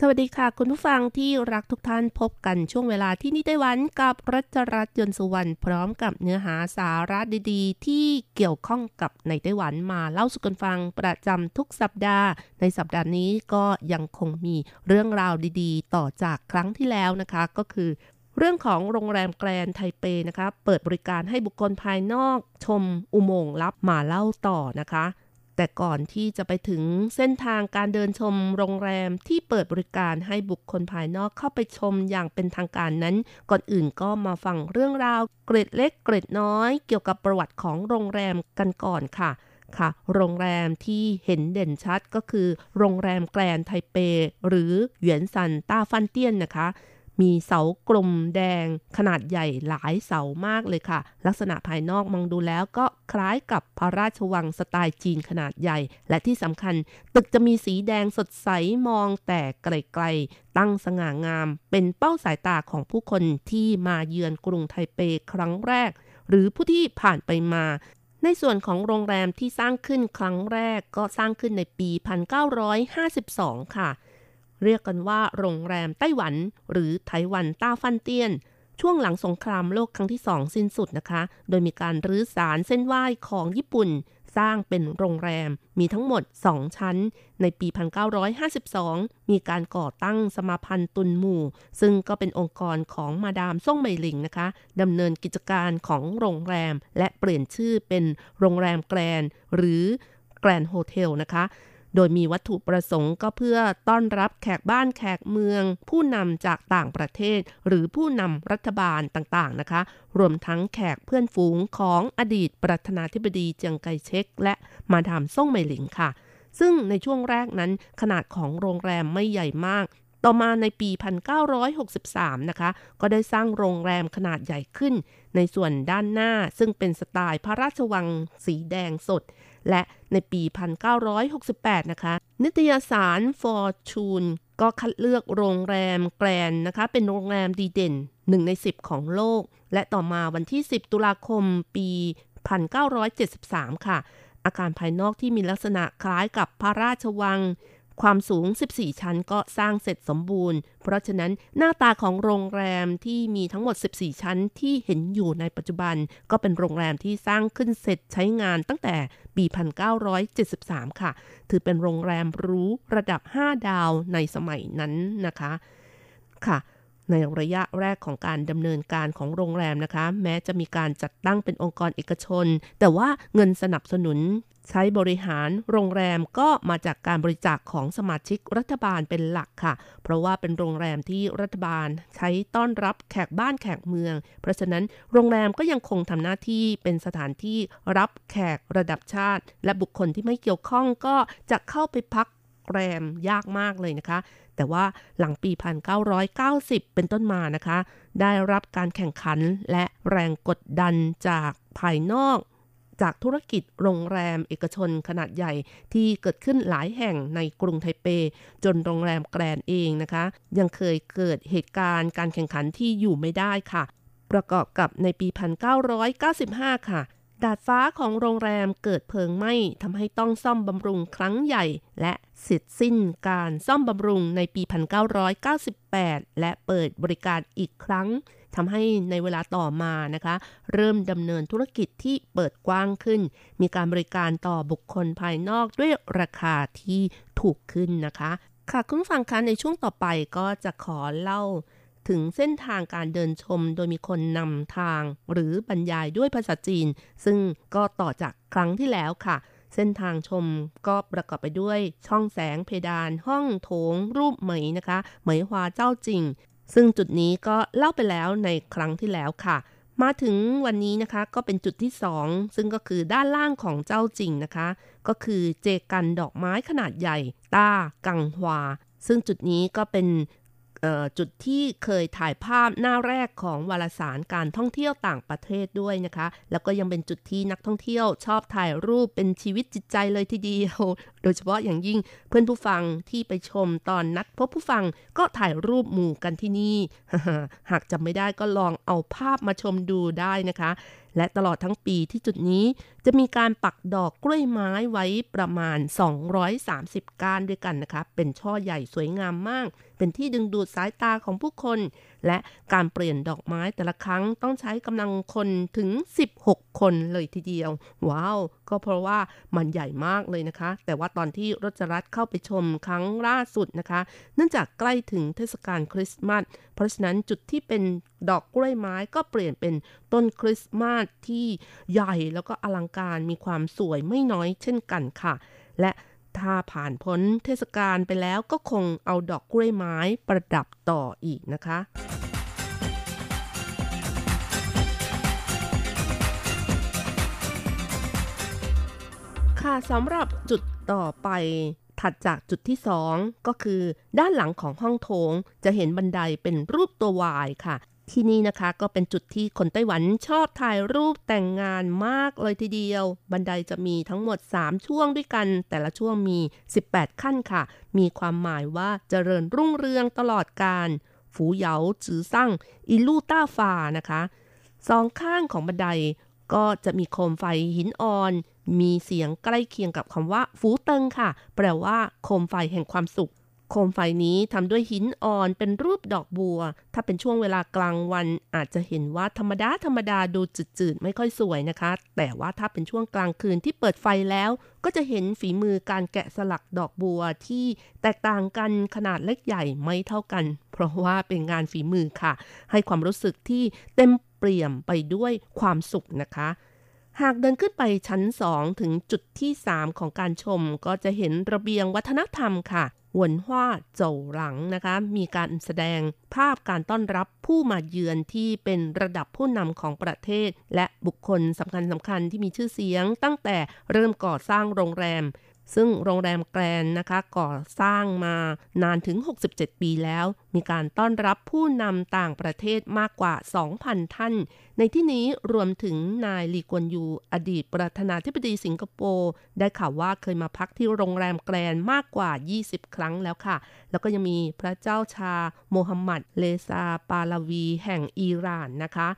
สวัสดีค่ะ คุณผู้ฟังที่รักทุกท่านพบกันช่วงเวลาที่นี่ไต้หวันกับรัชรัตน์ยนสุวรรณพร้อมกับเนื้อหาสาระดีๆ ที่เกี่ยวข้องกับในไต้หวันมาเล่าสู่กันฟังประจำทุกสัปดาห์ ในสัปดาห์นี้ก็ยังคงมีเรื่องราวดีๆ ต่อจากครั้งที่แล้วนะคะ ก็คือ เรื่องของโรงแรมแกรนไทเปนะคะ เปิดบริการให้บุคคลภายนอกชมอุโมงค์ลับมาเล่าต่อนะคะ แต่ก่อนที่จะไปถึงเส้นทางการเดินชมโรงแรมที่เปิดบริการให้บุคคลภายนอกเข้าไปชมอย่างเป็นทางการนั้น ก่อนอื่นก็มาฟังเรื่องราวเกร็ดเล็กเกร็ดน้อย เกี่ยวกับประวัติของโรงแรมกันก่อนค่ะค่ะ โรงแรมที่เห็นเด่นชัดก็คือ โรงแรมแกรนด์ไทเป หรือเหวียนซันต้าฟันเตี้ยนนะคะ มีเสากลมแดง ขนาดใหญ่หลายเสามากเลยค่ะ ลักษณะภายนอกมองดูแล้วก็คล้ายกับพระราชวังสไตล์จีนขนาดใหญ่ และที่สำคัญ ตึกจะมีสีแดงสดใสมองแต่ไกลๆ ตั้งสง่างาม เป็นเป้าสายตาของผู้คนที่มาเยือนกรุงไทเปครั้งแรก หรือผู้ที่ผ่านไปมาในส่วนของโรงแรมที่สร้างขึ้นครั้งแรกก็สร้างขึ้นในปี 1952 ค่ะ เรียกกันว่าโรงแรมไต้หวัน หรือไต้หวันต้าฟันเตี้ยน ช่วงหลังสงครามโลกครั้งที่สองสิ้นสุดนะคะ โดยมีการรื้อสารเส้นไหว้ของญี่ปุ่น สร้างเป็นโรงแรมมีทั้งหมด 2 ชั้น ในปี 1952 มีการก่อตั้งสมาพันธ์ตุนหมู่ ซึ่งก็เป็นองค์กรของมาดามซ่งเหมหลิงนะคะดำเนินกิจการของโรงแรม และเปลี่ยนชื่อเป็นโรงแรมแกรนหรือแกรนโฮเทลนะคะ โดยมีวัตถุประสงค์ก็เพื่อต้อนรับแขกบ้านแขกเมือง ผู้นำจากต่างประเทศ หรือผู้นำรัฐบาลต่างๆนะคะ รวมทั้งแขกเพื่อนฝูงของอดีตประธานาธิบดีเจียงไคเชกและมาดามซ่งเหมหลิงค่ะ ซึ่งในช่วงแรกนั้นขนาดของโรงแรมไม่ใหญ่มากต่อมาในปี 1963 นะคะ ก็ได้สร้างโรงแรมขนาดใหญ่ขึ้น ในส่วนด้านหน้าซึ่งเป็นสไตล์พระราชวังสีแดงสด และในปี 1968 นะคะ นิตยสาร Fortune ก็คัดเลือกโรงแรมแกรนนะคะ เป็นโรงแรมดีเด่น 1 ใน 10 ของโลก และต่อมาวันที่ 10 ตุลาคมปี 1973 ค่ะ อาคารภายนอกที่มีลักษณะคล้ายกับพระราชวัง ความสูง 14 ชั้นก็สร้างเสร็จสมบูรณ์ เพราะฉะนั้นหน้าตาของโรงแรมที่มีทั้งหมด 14 ชั้นที่เห็นอยู่ในปัจจุบัน ก็เป็นโรงแรมที่สร้างขึ้นเสร็จใช้งานตั้งแต่ปี 1973 ค่ะ ถือเป็นโรงแรมรู้ระดับ 5 ดาวในสมัยนั้นนะคะค่ะ ในระยะแรกของการดำเนินการของโรงแรมนะคะ แม้จะมีการจัดตั้งเป็นองค์กรเอกชน แต่ว่าเงินสนับสนุนใช้บริหารโรงแรมก็มาจากการบริจาคของสมาชิกรัฐบาลเป็นหลักค่ะ เพราะว่าเป็นโรงแรมที่รัฐบาลใช้ต้อนรับแขกบ้านแขกเมือง เพราะฉะนั้นโรงแรมก็ยังคงทำหน้าที่เป็นสถานที่รับแขกระดับชาติ และบุคคลที่ไม่เกี่ยวข้องก็จะเข้าไปพัก แรมยากมากเลยนะคะ แต่ว่าหลังปี 1990 เป็นต้นมานะคะ ได้รับการแข่งขันและแรงกดดันจากภายนอก จากธุรกิจโรงแรมเอกชนขนาดใหญ่ที่เกิดขึ้นหลายแห่งในกรุงไทเป จนโรงแรมแกรนเองนะคะ ยังเคยเกิดเหตุการณ์การแข่งขันที่อยู่ไม่ได้ค่ะ ประกอบกับในปี 1995 ค่ะ ดาดฟ้าของโรงแรมเกิดเพลิงไหม้ทำให้ต้องซ่อมบำรุงครั้งใหญ่ และเสร็จสิ้นการซ่อมบำรุงในปี 1998 และเปิดบริการอีกครั้งทำให้ในเวลาต่อมานะคะ เริ่มดำเนินธุรกิจที่เปิดกว้างขึ้น มีการบริการต่อบุคคลภายนอกด้วยราคาที่ถูกขึ้นนะคะ ค่ะคุณฟังคะในช่วงต่อไปก็จะขอเล่า ถึงเส้นทางการเดินชมโดยมีคนนำทางหรือบรรยายด้วยภาษาจีน ซึ่งก็ต่อจากครั้งที่แล้วค่ะ เส้นทางชมก็ประกอบไปด้วยช่องแสงเพดานห้องโถง รูปเหมยนะคะ เหมยฮวาเจ้าจริง ซึ่งจุดนี้ก็เล่าไปแล้วในครั้งที่แล้วค่ะมาถึงวันนี้นะคะก็เป็นจุดที่ 2 ซึ่งก็คือด้านล่างของเจ้าจริงนะคะ ก็คือเจกันดอกไม้ขนาดใหญ่ ต้ากังฮวา ซึ่งจุดนี้ก็เป็น จุดที่เคยถ่ายภาพหน้าแรกของวารสารการท่องเที่ยวต่างประเทศด้วยนะคะ แล้วก็ยังเป็นจุดที่นักท่องเที่ยวชอบถ่ายรูปเป็นชีวิตจิตใจเลยทีเดียว โดยเฉพาะอย่างยิ่งเพื่อนผู้ฟังที่ไปชมตอนนัดพบผู้ฟังก็ถ่ายรูปหมู่กันที่นี่ หากจำไม่ได้ก็ลองเอาภาพมาชมดูได้นะคะ และตลอดทั้งปีที่จุดนี้จะมีการปักดอกกล้วยไม้ไว้ประมาณ 230 ก้านด้วยกันนะคะ เป็นช่อใหญ่สวยงามมาก เป็นที่ดึงดูดสายตาของผู้คน และการเปลี่ยนดอกไม้แต่ละครั้งต้องใช้กำลังคนถึง 16 คนเลยทีเดียว ว้าว ก็เพราะว่ามันใหญ่มากเลยนะคะ แต่ว่าตอนที่รจรัสเข้าไปชมครั้งล่าสุดนะคะ เนื่องจากใกล้ถึงเทศกาลคริสต์มาสเพราะฉะนั้นจุดที่เป็นดอกกล้วยไม้ก็เปลี่ยนเป็นต้นคริสต์มาสที่ใหญ่แล้วก็อลังการมีความสวยไม่น้อยเช่นกันค่ะ และถ้าผ่านพ้นเทศกาลไปแล้วก็คงเอาดอกกล้วยไม้ประดับต่ออีกนะคะ ค่ะสำหรับจุดต่อไปถัดจากจุดที่สองก็คือ ด้านหลังของห้องโถงจะเห็นบันไดเป็นรูปตัววายค่ะ ที่นี่นะคะก็เป็นจุดที่คนไต้หวันชอบถ่ายรูปแต่งงานมากเลยทีเดียว บันไดจะมีทั้งหมด 3 ช่วงด้วยกัน แต่ละช่วงมี 18 ขั้นค่ะ มีความหมายว่าเจริญรุ่งเรืองตลอดการฝูเหยาจือซั่งอิลูต้าฟานะคะสองข้างของบันไดก็จะมีโคมไฟหินอ่อน มีเสียงใกล้เคียงกับคำว่าฟูเติงค่ะ แปลว่าโคมไฟแห่งความสุข โคมไฟนี้ทำด้วยหินอ่อนเป็นรูปดอกบัว ถ้าเป็นช่วงเวลากลางวันอาจจะเห็นว่าธรรมดาธรรมดาดูจืดๆ ไม่ค่อยสวยนะคะ แต่ว่าถ้าเป็นช่วงกลางคืนที่เปิดไฟแล้ว ก็จะเห็นฝีมือการแกะสลักดอกบัวที่แตกต่างกันขนาดเล็กใหญ่ไม่เท่ากัน เพราะว่าเป็นงานฝีมือค่ะ ให้ความรู้สึกที่เต็มเปี่ยมไปด้วยความสุขนะคะ หากเดินขึ้นไปชั้นสองถึงจุดที่ 3 ของการชมก็จะเห็นระเบียงวัฒนธรรมค่ะหวนว่าโจหลังนะคะ มีการแสดงภาพการต้อนรับผู้มาเยือนที่เป็นระดับผู้นำของประเทศ และบุคคลสำคัญสำคัญที่มีชื่อเสียง ตั้งแต่เริ่มก่อสร้างโรงแรม ซึ่งโรงแรมแกรนนะคะก่อสร้างมานานถึง 67 ปีแล้ว มีการต้อนรับผู้นำต่างประเทศมากกว่า 2,000 ท่าน ในที่นี้รวมถึงนายลีกวนยู อดีตประธานาธิบดีสิงคโปร์ ได้ข่าวว่าเคยมาพักที่โรงแรมแกรนมากกว่า 20 ครั้งแล้วค่ะ แล้วก็ยังมีพระเจ้าชา โมฮัมหมัด เลซาปาลาวี แห่งอิหร่านนะคะ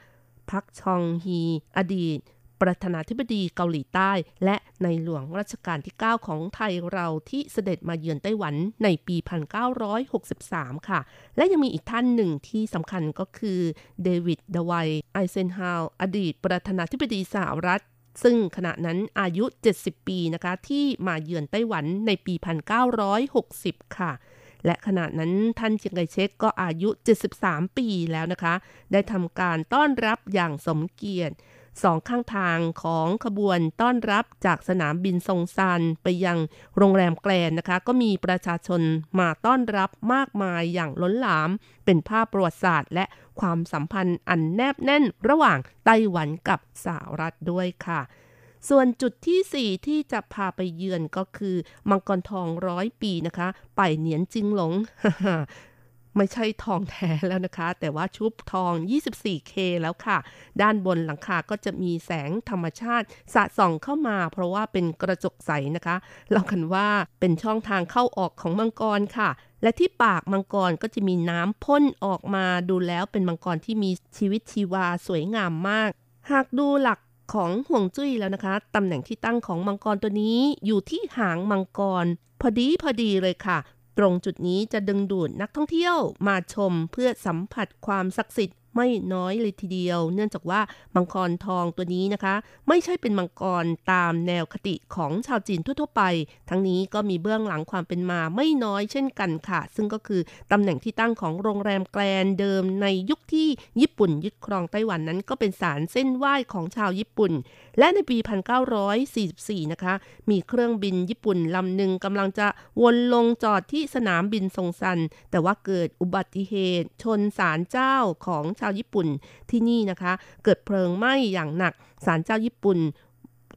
พักชองฮี อดีต ประธานาธิบดีเกาหลีใต้ และในหลวงรัชกาลที่ 9 ของไทยเราที่เสด็จมาเยือนไต้หวันในปี 1963 ค่ะ และยังมีอีกท่านหนึ่งที่สำคัญก็คือเดวิดดวัยไอเซนฮาวอดีตประธานาธิบดีสหรัฐซึ่งขณะนั้นอายุ 70 ปีนะคะที่มาเยือนไต้หวันในปี 1960 ค่ะ และขณะนั้นท่านเจียงไคเชกก็อายุ 73 ปีแล้วนะคะ ได้ทำการต้อนรับอย่างสมเกียรติ สองข้างทางของขบวนต้อนรับจากสนามบินซงซานไปยังโรงแรมแกลนนะคะ ก็มีประชาชนมาต้อนรับมากมายอย่างล้นหลาม เป็นภาพประวัติศาสตร์ และความสัมพันธ์อันแนบแน่นระหว่างไต้หวันกับสหรัฐด้วยค่ะส่วนจุดที่ 4 ที่จะพาไปเยือนก็คือ มังกรทองร้อยปีนะคะ ไปเหนียนจิงหลง ไม่ใช่ทองแท้แล้วนะคะ แต่ว่าชุบทอง 24K แล้วค่ะ ด้านบนหลังคาก็จะมีแสงธรรมชาติสะส่องเข้ามา เพราะว่าเป็นกระจกใสนะคะเล่ากันว่าเป็นช่องทางเข้าออกของมังกรค่ะ และที่ปากมังกรก็จะมีน้ำพ่นออกมาดูแล้วเป็นมังกรที่มีชีวิตชีวาสวยงามมาก หากดูหลักของห่วงจุ้ยแล้วนะคะ ตำแหน่งที่ตั้งของมังกรตัวนี้อยู่ที่หางมังกร พอดีพอดีเลยค่ะ ตรงจุดนี้จะดึงดูดนักท่องเที่ยวมาชมเพื่อสัมผัสความศักดิ์สิทธิ์ ไม่น้อยเลยทีเดียว เนื่องจากว่ามังกรทองตัวนี้นะคะ ไม่ใช่เป็นมังกรตามแนวคติของชาวจีนทั่วๆไป ทั้งนี้ก็มีเบื้องหลังความเป็นมาไม่น้อยเช่นกันค่ะ ซึ่งก็คือตำแหน่งที่ตั้งของโรงแรมแกลนเดิมในยุคที่ญี่ปุ่นยึดครองไต้หวันนั้นก็เป็นสารเส้นไหว้ของชาวญี่ปุ่น และในปี 1944 นะคะ มีเครื่องบินญี่ปุ่นลำหนึ่งกำลังจะวนลงจอดที่สนามบินซงซัน แต่ว่าเกิดอุบัติเหตุชนศาลเจ้าของชาวญี่ปุ่นที่นี่นะคะ เกิดเพลิงไหม้อย่างหนักศาลเจ้าญี่ปุ่น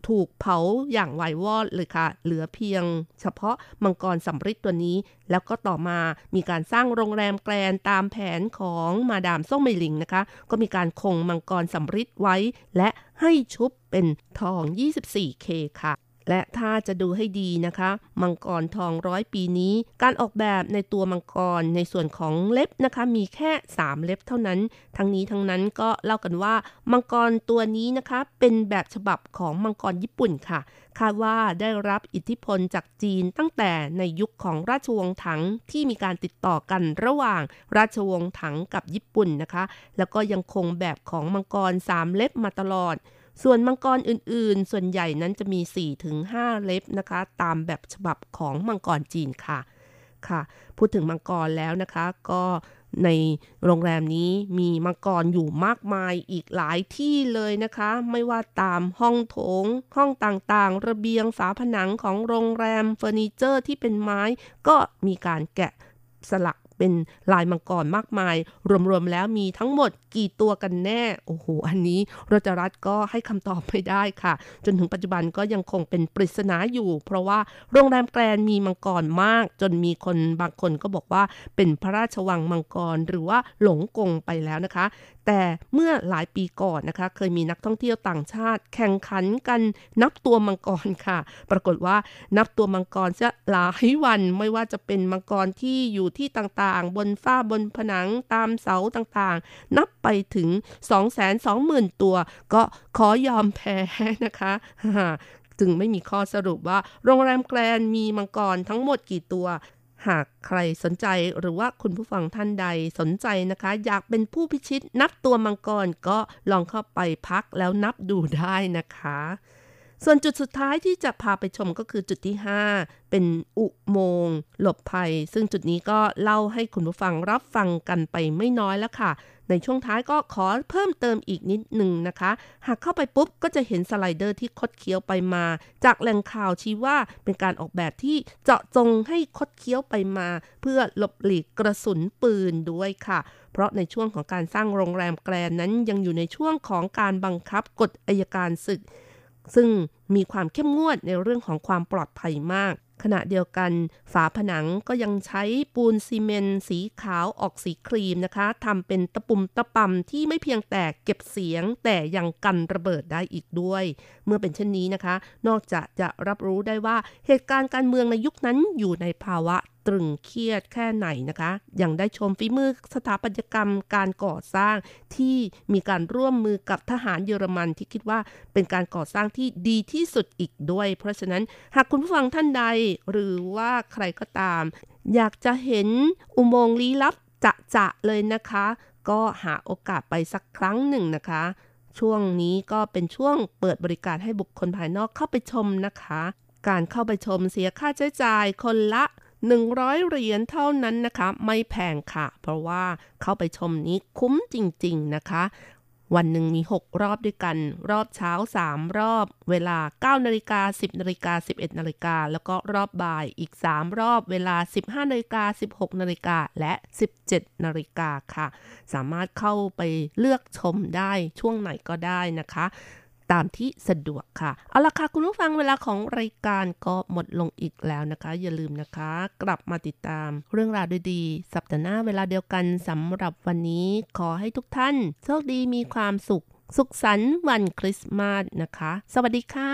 ถูกเผาอย่างไววอดเลยค่ะ เหลือเพียงเฉพาะมังกรสำริดตัวนี้ แล้วก็ต่อมามีการสร้างโรงแรมแกลนตามแผนของมาดามซ่งเมลิงนะคะ ก็มีการคงมังกรสำริดไว้ และให้ชุบเป็นทอง 24K ค่ะ และถ้าจะดูให้ดีนะคะ มังกรทองร้อยปีนี้ การออกแบบในตัวมังกรในส่วนของเล็บนะคะ มีแค่ 3 เล็บเท่านั้น ทั้งนี้ทั้งนั้นก็เล่ากันว่า มังกรตัวนี้นะคะ เป็นแบบฉบับของมังกรญี่ปุ่นค่ะ คาดว่าได้รับอิทธิพลจากจีนตั้งแต่ในยุคของราชวงศ์ถังที่มีการติดต่อกันระหว่างราชวงศ์ถังกับญี่ปุ่นนะคะ แล้วก็ยังคงแบบของมังกรสามเล็บมาตลอด ส่วนมังกรอื่นๆ ส่วนใหญ่นั้นจะมี 4-5 เล็บนะคะ ตามแบบฉบับของมังกรจีนค่ะค่ะ พูดถึงมังกรแล้วนะคะก็ในโรงแรมนี้มีมังกรอยู่มากมายอีกหลายที่เลยนะคะ ไม่ว่าตามห้องโถง ห้องต่างๆ ระเบียงฝาผนังของโรงแรมเฟอร์นิเจอร์ที่เป็นไม้ ก็มีการแกะสลัก เป็นลายมังกรมากมาย รวมๆแล้วมีทั้งหมดกี่ตัวกันแน่ โอ้โห อันนี้รจรัตก็ให้คำตอบไม่ได้ค่ะ จนถึงปัจจุบันก็ยังคงเป็นปริศนาอยู่ เพราะว่าโรงแรมแกรนมีมังกรมาก จนมีคนบางคนก็บอกว่าเป็นพระราชวังมังกรหรือว่าหลงกงไปแล้วนะคะแต่เมื่อหลายปีก่อนนะคะ เคยมีนักท่องเที่ยวต่างชาติ แข่งขันกันนับตัวมังกรค่ะ ปรากฏว่านับตัวมังกรจะหลายวันไม่ว่าจะเป็นมังกรที่อยู่ที่ต่างๆ บนฝ้าบนผนังตามเสาต่างๆ นับไปถึง 220,000 ตัว ก็ขอยอมแพ้นะคะจึงไม่มีข้อสรุปว่าโรงแรมแกรนมีมังกรทั้งหมดกี่ตัว หากใครสนใจหรือว่าคุณผู้ฟังท่านใดสนใจนะคะ อยากเป็นผู้พิชิตนับตัวมังกรก็ลองเข้าไปพักแล้วนับดูได้นะคะ ส่วนจุดสุดท้ายที่จะพาไปชมก็คือจุดที่ 5 เป็นอุโมงค์หลบภัย ซึ่งจุดนี้ก็เล่าให้คุณผู้ฟังรับฟังกันไปไม่น้อยแล้วค่ะ ในช่วงท้ายก็ขอเพิ่มเติมอีกนิดหนึ่งนะคะ หากเข้าไปปุ๊บก็จะเห็นสไลเดอร์ที่คดเคี้ยวไปมา จากแหล่งข่าวชี้ว่าเป็นการออกแบบที่เจาะจงให้คดเคี้ยวไปมา เพื่อหลบหลีกกระสุนปืนด้วยค่ะ เพราะในช่วงของการสร้างโรงแรมแกรนนั้นยังอยู่ในช่วงของการบังคับกฎอายการศึก ซึ่งมีความเข้มงวดในเรื่องของความปลอดภัยมาก ขณะเดียวกัน ฝาผนังก็ยังใช้ปูนซีเมนต์สีขาวออกสีครีมนะคะทำเป็นตะปุ่มตะปำที่ไม่เพียงแต่เก็บเสียง แต่ยังกันระเบิดได้อีกด้วย เมื่อเป็นเช่นนี้นะคะ นอกจากจะรับรู้ได้ว่าเหตุการณ์การเมืองในยุคนั้นอยู่ในภาวะตรึงเครียดแค่ไหนนะคะ ยังได้ชมฝีมือสถาปัตยกรรมการก่อสร้างที่มีการร่วมมือกับทหารเยอรมันที่คิดว่าเป็นการก่อสร้างที่ดีที่สุดอีกด้วย เพราะฉะนั้นหากคุณผู้ฟังท่านใดหรือว่าใครก็ตาม อยากจะเห็นอุโมงค์ลี้ลับจะจะเลยนะคะ ก็หาโอกาสไปสักครั้งหนึ่งนะคะ ช่วงนี้ก็เป็นช่วงเปิดบริการให้บุคคลภายนอกเข้าไปชมนะคะ การเข้าไปชมเสียค่าใช้จ่ายคนละ 100 เหรียญเท่านั้นนะคะ ไม่แพงค่ะ เพราะว่าเข้าไปชมนี้คุ้มจริง ๆ นะคะ วันหนึ่งมี 6 รอบด้วยกัน รอบเช้า 3 รอบ เวลา 9นาฬิกา10นาฬิกา11นาฬิกาแล้วก็รอบบ่ายอีก 3 รอบ เวลา 15นาฬิกา16นาฬิกาและ 17นาฬิกาค่ะ สามารถเข้าไปเลือกชมได้ช่วงไหนก็ได้นะคะ ตามที่สะดวกค่ะ เอาละค่ะ คุณผู้ฟังเวลาของรายการก็หมดลงอีกแล้วนะคะ อย่าลืมนะคะ กลับมาติดตามเรื่องราวดีๆสัปดาห์หน้าเวลาเดียวกันสำหรับวันนี้ขอให้ทุกท่าน โชคดีมีความสุข สุขสันต์วันคริสต์มาสนะคะ สวัสดีค่ะ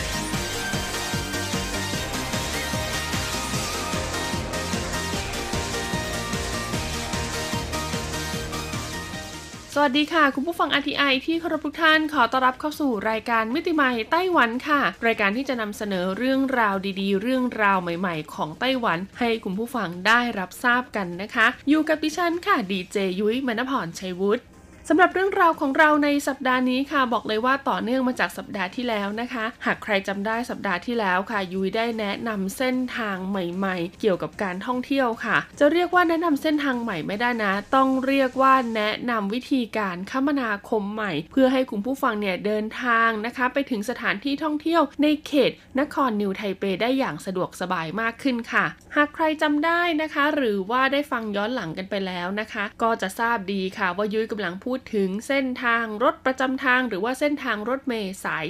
สวัสดีค่ะ คุณผู้ฟัง RTI ที่เคารพทุกท่านขอต้อนรับเข้าสู่รายการมิติใหม่ไต้หวันค่ะ รายการที่จะนำเสนอเรื่องราวดีๆ เรื่องราวใหม่ๆ ของไต้หวัน ให้คุณผู้ฟังได้รับทราบกันนะคะ อยู่กับดิฉันค่ะดีเจยุ้ยมณพรชัยวุฒิ สำหรับเรื่องราวของเราในสัปดาห์นี้ค่ะ บอกเลยว่าต่อเนื่องมาจากสัปดาห์ที่แล้วนะคะ หากใครจำได้สัปดาห์ที่แล้วค่ะ ยุ้ยได้แนะนำเส้นทางใหม่ ๆ เกี่ยวกับการท่องเที่ยวค่ะ จะเรียกว่าแนะนำเส้นทางใหม่ไม่ได้นะ ต้องเรียกว่าแนะนำวิธีการคมนาคมใหม่ เพื่อให้คุณผู้ฟังเนี่ยเดินทางนะคะ ไปถึงสถานที่ท่องเที่ยวในเขต นครนิวไทเปได้อย่างสะดวกสบายมากขึ้นค่ะ หากใครจำได้นะคะ หรือว่าได้ฟังย้อนหลังกันไปแล้วนะคะ ก็จะทราบดีค่ะว่ายุ้ยกำลังพูดูดถึงเส้นทางรถประจำทางหรือว่าเส้นทางรถเมล์สาย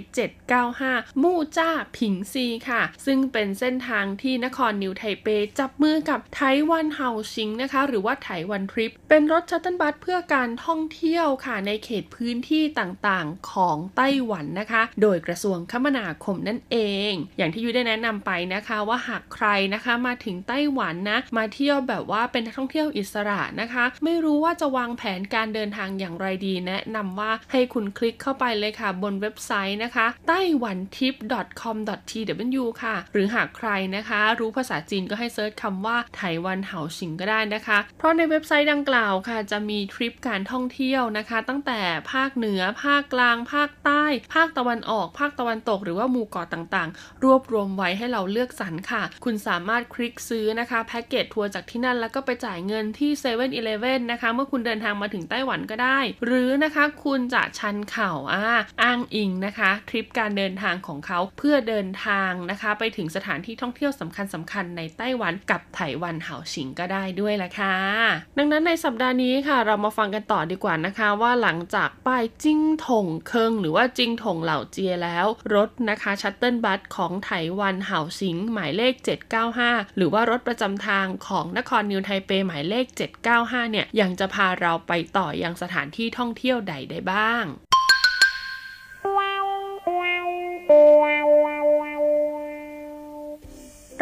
795 มู่จ้าผิงซีค่ะ ซึ่งเป็นเส้นทางที่นครนิวไทเป จับมือกับไต้หวันเฮาชิงนะคะ หรือว่าไต้หวันทริป เป็นรถชัตเติลบัสเพื่อการท่องเที่ยวค่ะในเขตพื้นที่ต่างๆของไต้หวันนะคะ โดยกระทรวงคมนาคมนั่นเอง อย่างที่ยุ้ยได้แนะนำไปนะคะว่าหากใครนะคะมาถึงไต้หวันนะมาเที่ยวแบบว่าเป็นนักท่องเที่ยวอิสระนะคะ ไม่รู้ว่าจะวางแผนการเดินทางอย่างไรดี แนะนำว่าให้คุณคลิกเข้าไปเลยค่ะ บนเว็บไซต์นะคะไต้หวันทิป .com.tw ค่ะ หรือหากใครนะคะ รู้ภาษาจีนก็ให้เซิร์ชคำว่าไต้หวันเฮาชิงก็ได้นะคะ เพราะในเว็บไซต์ดังกล่าวค่ะ จะมีทริปการท่องเที่ยวนะคะ ตั้งแต่ภาคเหนือ ภาคกลาง ภาคใต้ ภาคตะวันออก ภาคตะวันตก หรือว่าหมู่เกาะต่างๆ รวบรวมไว้ให้เราเลือกสรรค่ะ คุณสามารถคลิกซื้อนะคะแพ็กเกจทัวร์จากที่นั่นแล้วก็ไปจ่ายเงินที่7 e เ e ่ e อนะคะ เมื่อคุณเดินทางมาถึงไต้หวันก็ได้หรือนะคะคุณจะชันเข่าอ่าอ้างอิงนะคะ ทริปการเดินทางของเขาเพื่อเดินทางนะคะ ไปถึงสถานที่ท่องเที่ยวสำคัญสำคัญในไต้หวันกับไต้หวันเห่าชิงก็ได้ด้วยละค่ะ ดังนั้นในสัปดาห์นี้ค่ะ เรามาฟังกันต่อดีกว่านะคะ ว่าหลังจากป้ายจิ้งถงเคิงหรือว่าจิ้งถงเหล่าเจียแล้ว รถนะคะ shuttle bus ของไต้หวันเห่าชิง หมายเลข 795 หรือว่ารถประจำทางของนครนิวไทเปหมายเลข 795 เนี่ยยังจะพาเราไปต่อยังสถานที่ท่องเที่ยวใดได้บ้าง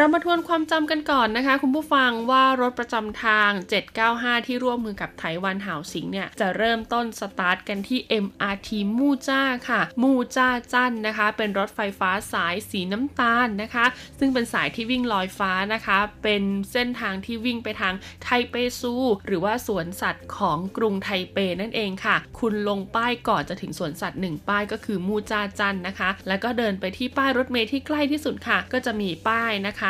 เรามาทวนความจำกันก่อนนะคะ คุณผู้ฟังว่ารถประจำทาง 795 ที่ร่วมมือกับไต้หวันหาวสิงเนี่ย จะเริ่มต้นสตาร์ทกันที่ MRT มู่จ้าค่ะ มู่จ้าจันนะคะ เป็นรถไฟฟ้าสายสีน้ำตาลนะคะ ซึ่งเป็นสายที่วิ่งลอยฟ้านะคะ เป็นเส้นทางที่วิ่งไปทางไทเปซู หรือว่าสวนสัตว์ของกรุงไทเปนั่นเองค่ะ คุณลงป้ายก่อนจะถึงสวนสัตว์หนึ่งป้ายก็คือมู่จ้าจันนะคะ แล้วก็เดินไปที่ป้ายรถเมล์ที่ใกล้ที่สุดค่ะ ก็จะมีป้ายนะคะ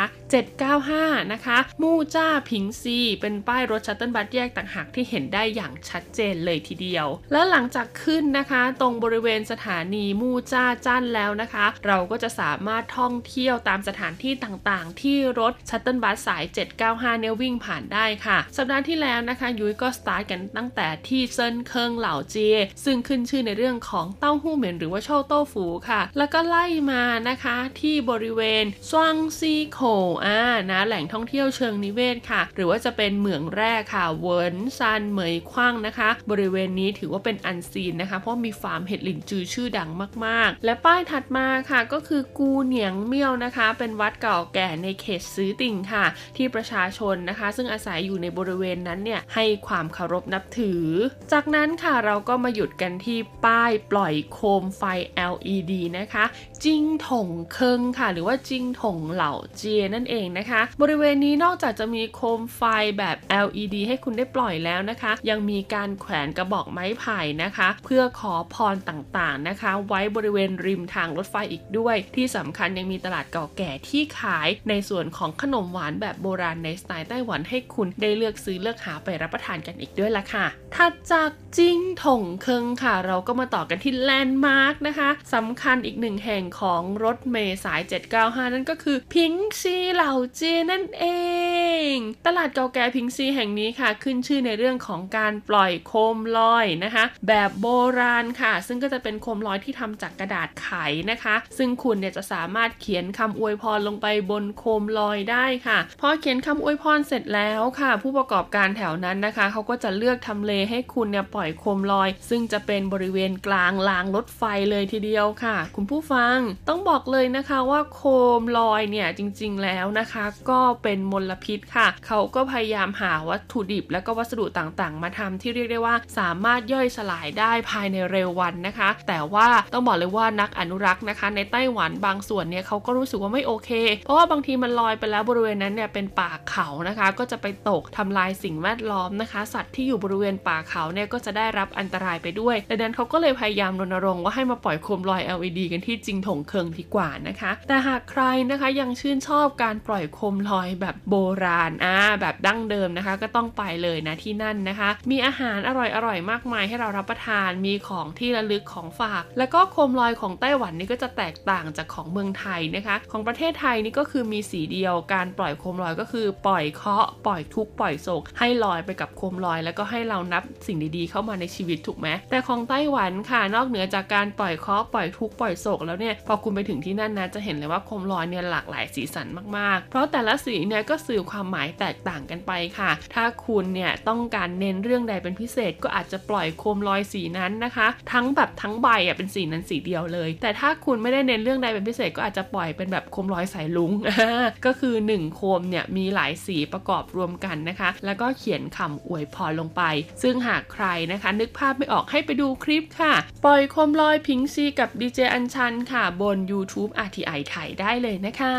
795 นะคะ มู่จ้าผิงซี เป็นป้ายรถ shuttle bus แยกต่างหากที่เห็นได้อย่างชัดเจนเลยทีเดียว แล้วหลังจากขึ้นนะคะ ตรงบริเวณสถานีมู่จ้าจั่นแล้วนะคะ เราก็จะสามารถท่องเที่ยวตามสถานที่ต่างๆ ที่รถ shuttle bus สาย 795 เนี่ยวิ่งผ่านได้ค่ะ สัปดาห์ที่แล้วนะคะ ยุ้ยก็สตาร์ทกันตั้งแต่ที่เซินเคิงเหล่าเจียซึ่งขึ้นชื่อในเรื่องของเต้าหู้เหม็นหรือว่า臭豆腐ค่ะ แล้วก็ไล่มานะคะที่บริเวณซวงซีโคอ่านะแหล่งท่องเที่ยวเชิงนิเวศค่ะ หรือว่าจะเป็นเหมืองแร่ค่ะเวิร์นซันเหมยคว้างนะคะ บริเวณนี้ถือว่าเป็น unseen นะคะ เพราะมีฟาร์มเห็ดหลินจือชื่อดังมากๆ และป้ายถัดมาค่ะก็คือกูเหนียงเมี่ยวนะคะ เป็นวัดเก่าแก่ในเขตซื้อติ่งค่ะ ที่ประชาชนนะคะ ซึ่งอาศัยอยู่ในบริเวณนั้นเนี่ยให้ความเคารพนับถือ จากนั้นค่ะเราก็มาหยุดกันที่ป้ายปล่อยโคมไฟ LED นะคะ จิงถงเคิงค่ะ หรือว่าจิงถงเหล่าเจนั่นเองนะคะ บริเวณนี้นอกจากจะมีโคมไฟแบบ LED ให้คุณได้ปล่อยแล้วนะคะ ยังมีการแขวนกระบอกไม้ไผ่นะคะ เพื่อขอพรต่างๆนะคะ ไว้บริเวณริมทางรถไฟอีกด้วย ที่สำคัญยังมีตลาดเก่าแก่ที่ขายในส่วนของขนมหวานแบบโบราณในสไตล์ไต้หวันให้คุณได้เลือกซื้อเลือกหาไปรับประทานกันอีกด้วยละค่ะถัดจาก จิ้งถงเคิงค่ะ เราก็มาต่อกันที่แลนด์มาร์กนะคะสำคัญอีกหนึ่งแห่งของรถเมล์สาย 795 นั่นก็คือพิงซีเหล่าเจียนั่นเอง ตลาดเก่าแก่พิงซีแห่งนี้ค่ะ ขึ้นชื่อในเรื่องของการปล่อยโคมลอยนะคะ แบบโบราณค่ะ ซึ่งก็จะเป็นโคมลอยที่ทำจากกระดาษไขนะคะ ซึ่งคุณเนี่ยจะสามารถเขียนคำอวยพรลงไปบนโคมลอยได้ค่ะพอเขียนคำอวยพรเสร็จแล้วค่ะ ผู้ประกอบการแถวนั้นนะคะเขาก็จะเลือกทำเลให้คุณเนี่ยปล่อยโคมลอย ซึ่งจะเป็นบริเวณกลางรางรถไฟเลยทีเดียวค่ะ คุณผู้ฟังต้องบอกเลยนะคะว่าโคมลอยเนี่ยจริงๆแล้วนะคะ ก็เป็นมลพิษค่ะ เขาก็พยายามหาวัตถุดิบ และก็วัสดุต่างๆ มาทำที่เรียกได้ว่าสามารถย่อยสลายได้ภายในเร็ววันนะคะ แต่ว่าต้องบอกเลยว่านักอนุรักษ์นะคะ ในไต้หวันบางส่วนเนี่ยเขาก็รู้สึกว่าไม่โอเค เพราะว่าบางทีมันลอยไปแล้วบริเวณนั้นเนี่ยเป็นป่าเขานะคะ ก็จะไปตกทำลายสิ่งแวดล้อมนะคะ สัตว์ที่อยู่บริเวณป่าเขาเนี่ยก็จะได้รับอันตรายไปด้วย ดังนั้นเขาก็เลยพยายามรณรงค์ว่าให้มาปล่อยโคมลอย LED กันที่จิงถงเคิงดีกว่านะคะ แต่หากใครนะคะยังชื่นชอบการปล่อยโคมลอยแบบโบราณอ่าแบบดั้งเดิมนะคะ ก็ต้องไปเลยนะที่นั่นนะคะ มีอาหารอร่อยๆมากมายให้เรารับประทานมีของที่ระลึกของฝาก แล้วก็โคมลอยของไต้หวันนี่ก็จะแตกต่างจากของเมืองไทยนะคะ ของประเทศไทยนี่ก็คือมีสีเดียวการปล่อยโคมลอยก็คือปล่อยเคาะปล่อยทุกปล่อยโศกให้ลอยไปกับโคมลอย แล้วก็ให้เรานับสิ่งดีๆเข้าามาในชีวิตถูกไหมแต่ของไต้หวันค่ะนอกเหนือจากการปล่อยเคราะห์ปล่อยทุกข์ปล่อยโศกแล้วเนี่ยพอคุณไปถึงที่นั่นนะจะเห็นเลยว่าโคมลอยเนี่ยหลากหลายสีสันมากๆ เพราะแต่ละสีเนี่ยก็สื่อความหมายแตกต่างกันไปค่ะ ถ้าคุณเนี่ยต้องการเน้นเรื่องใดเป็นพิเศษก็อาจจะปล่อยโคมลอยสีนั้นนะคะ ทั้งแบบทั้งใบอะเป็นสีนั้นสีเดียวเลย แต่ถ้าคุณไม่ได้เน้นเรื่องใดเป็นพิเศษก็อาจจะปล่อยเป็นแบบโคมลอยสายลุงก็คือ 1 โคมเนี่ยมีหลายสีประกอบรวมกันนะคะ แล้วก็เขียนคำอวยพรลงไป ซึ่งหากใครนะคะ นึกภาพไม่ออกให้ไปดูคลิปค่ะ ปล่อยโคมลอยพิงซีกับดีเจอัญชันค่ะ บน YouTube RTI ไทยได้เลยนะคะ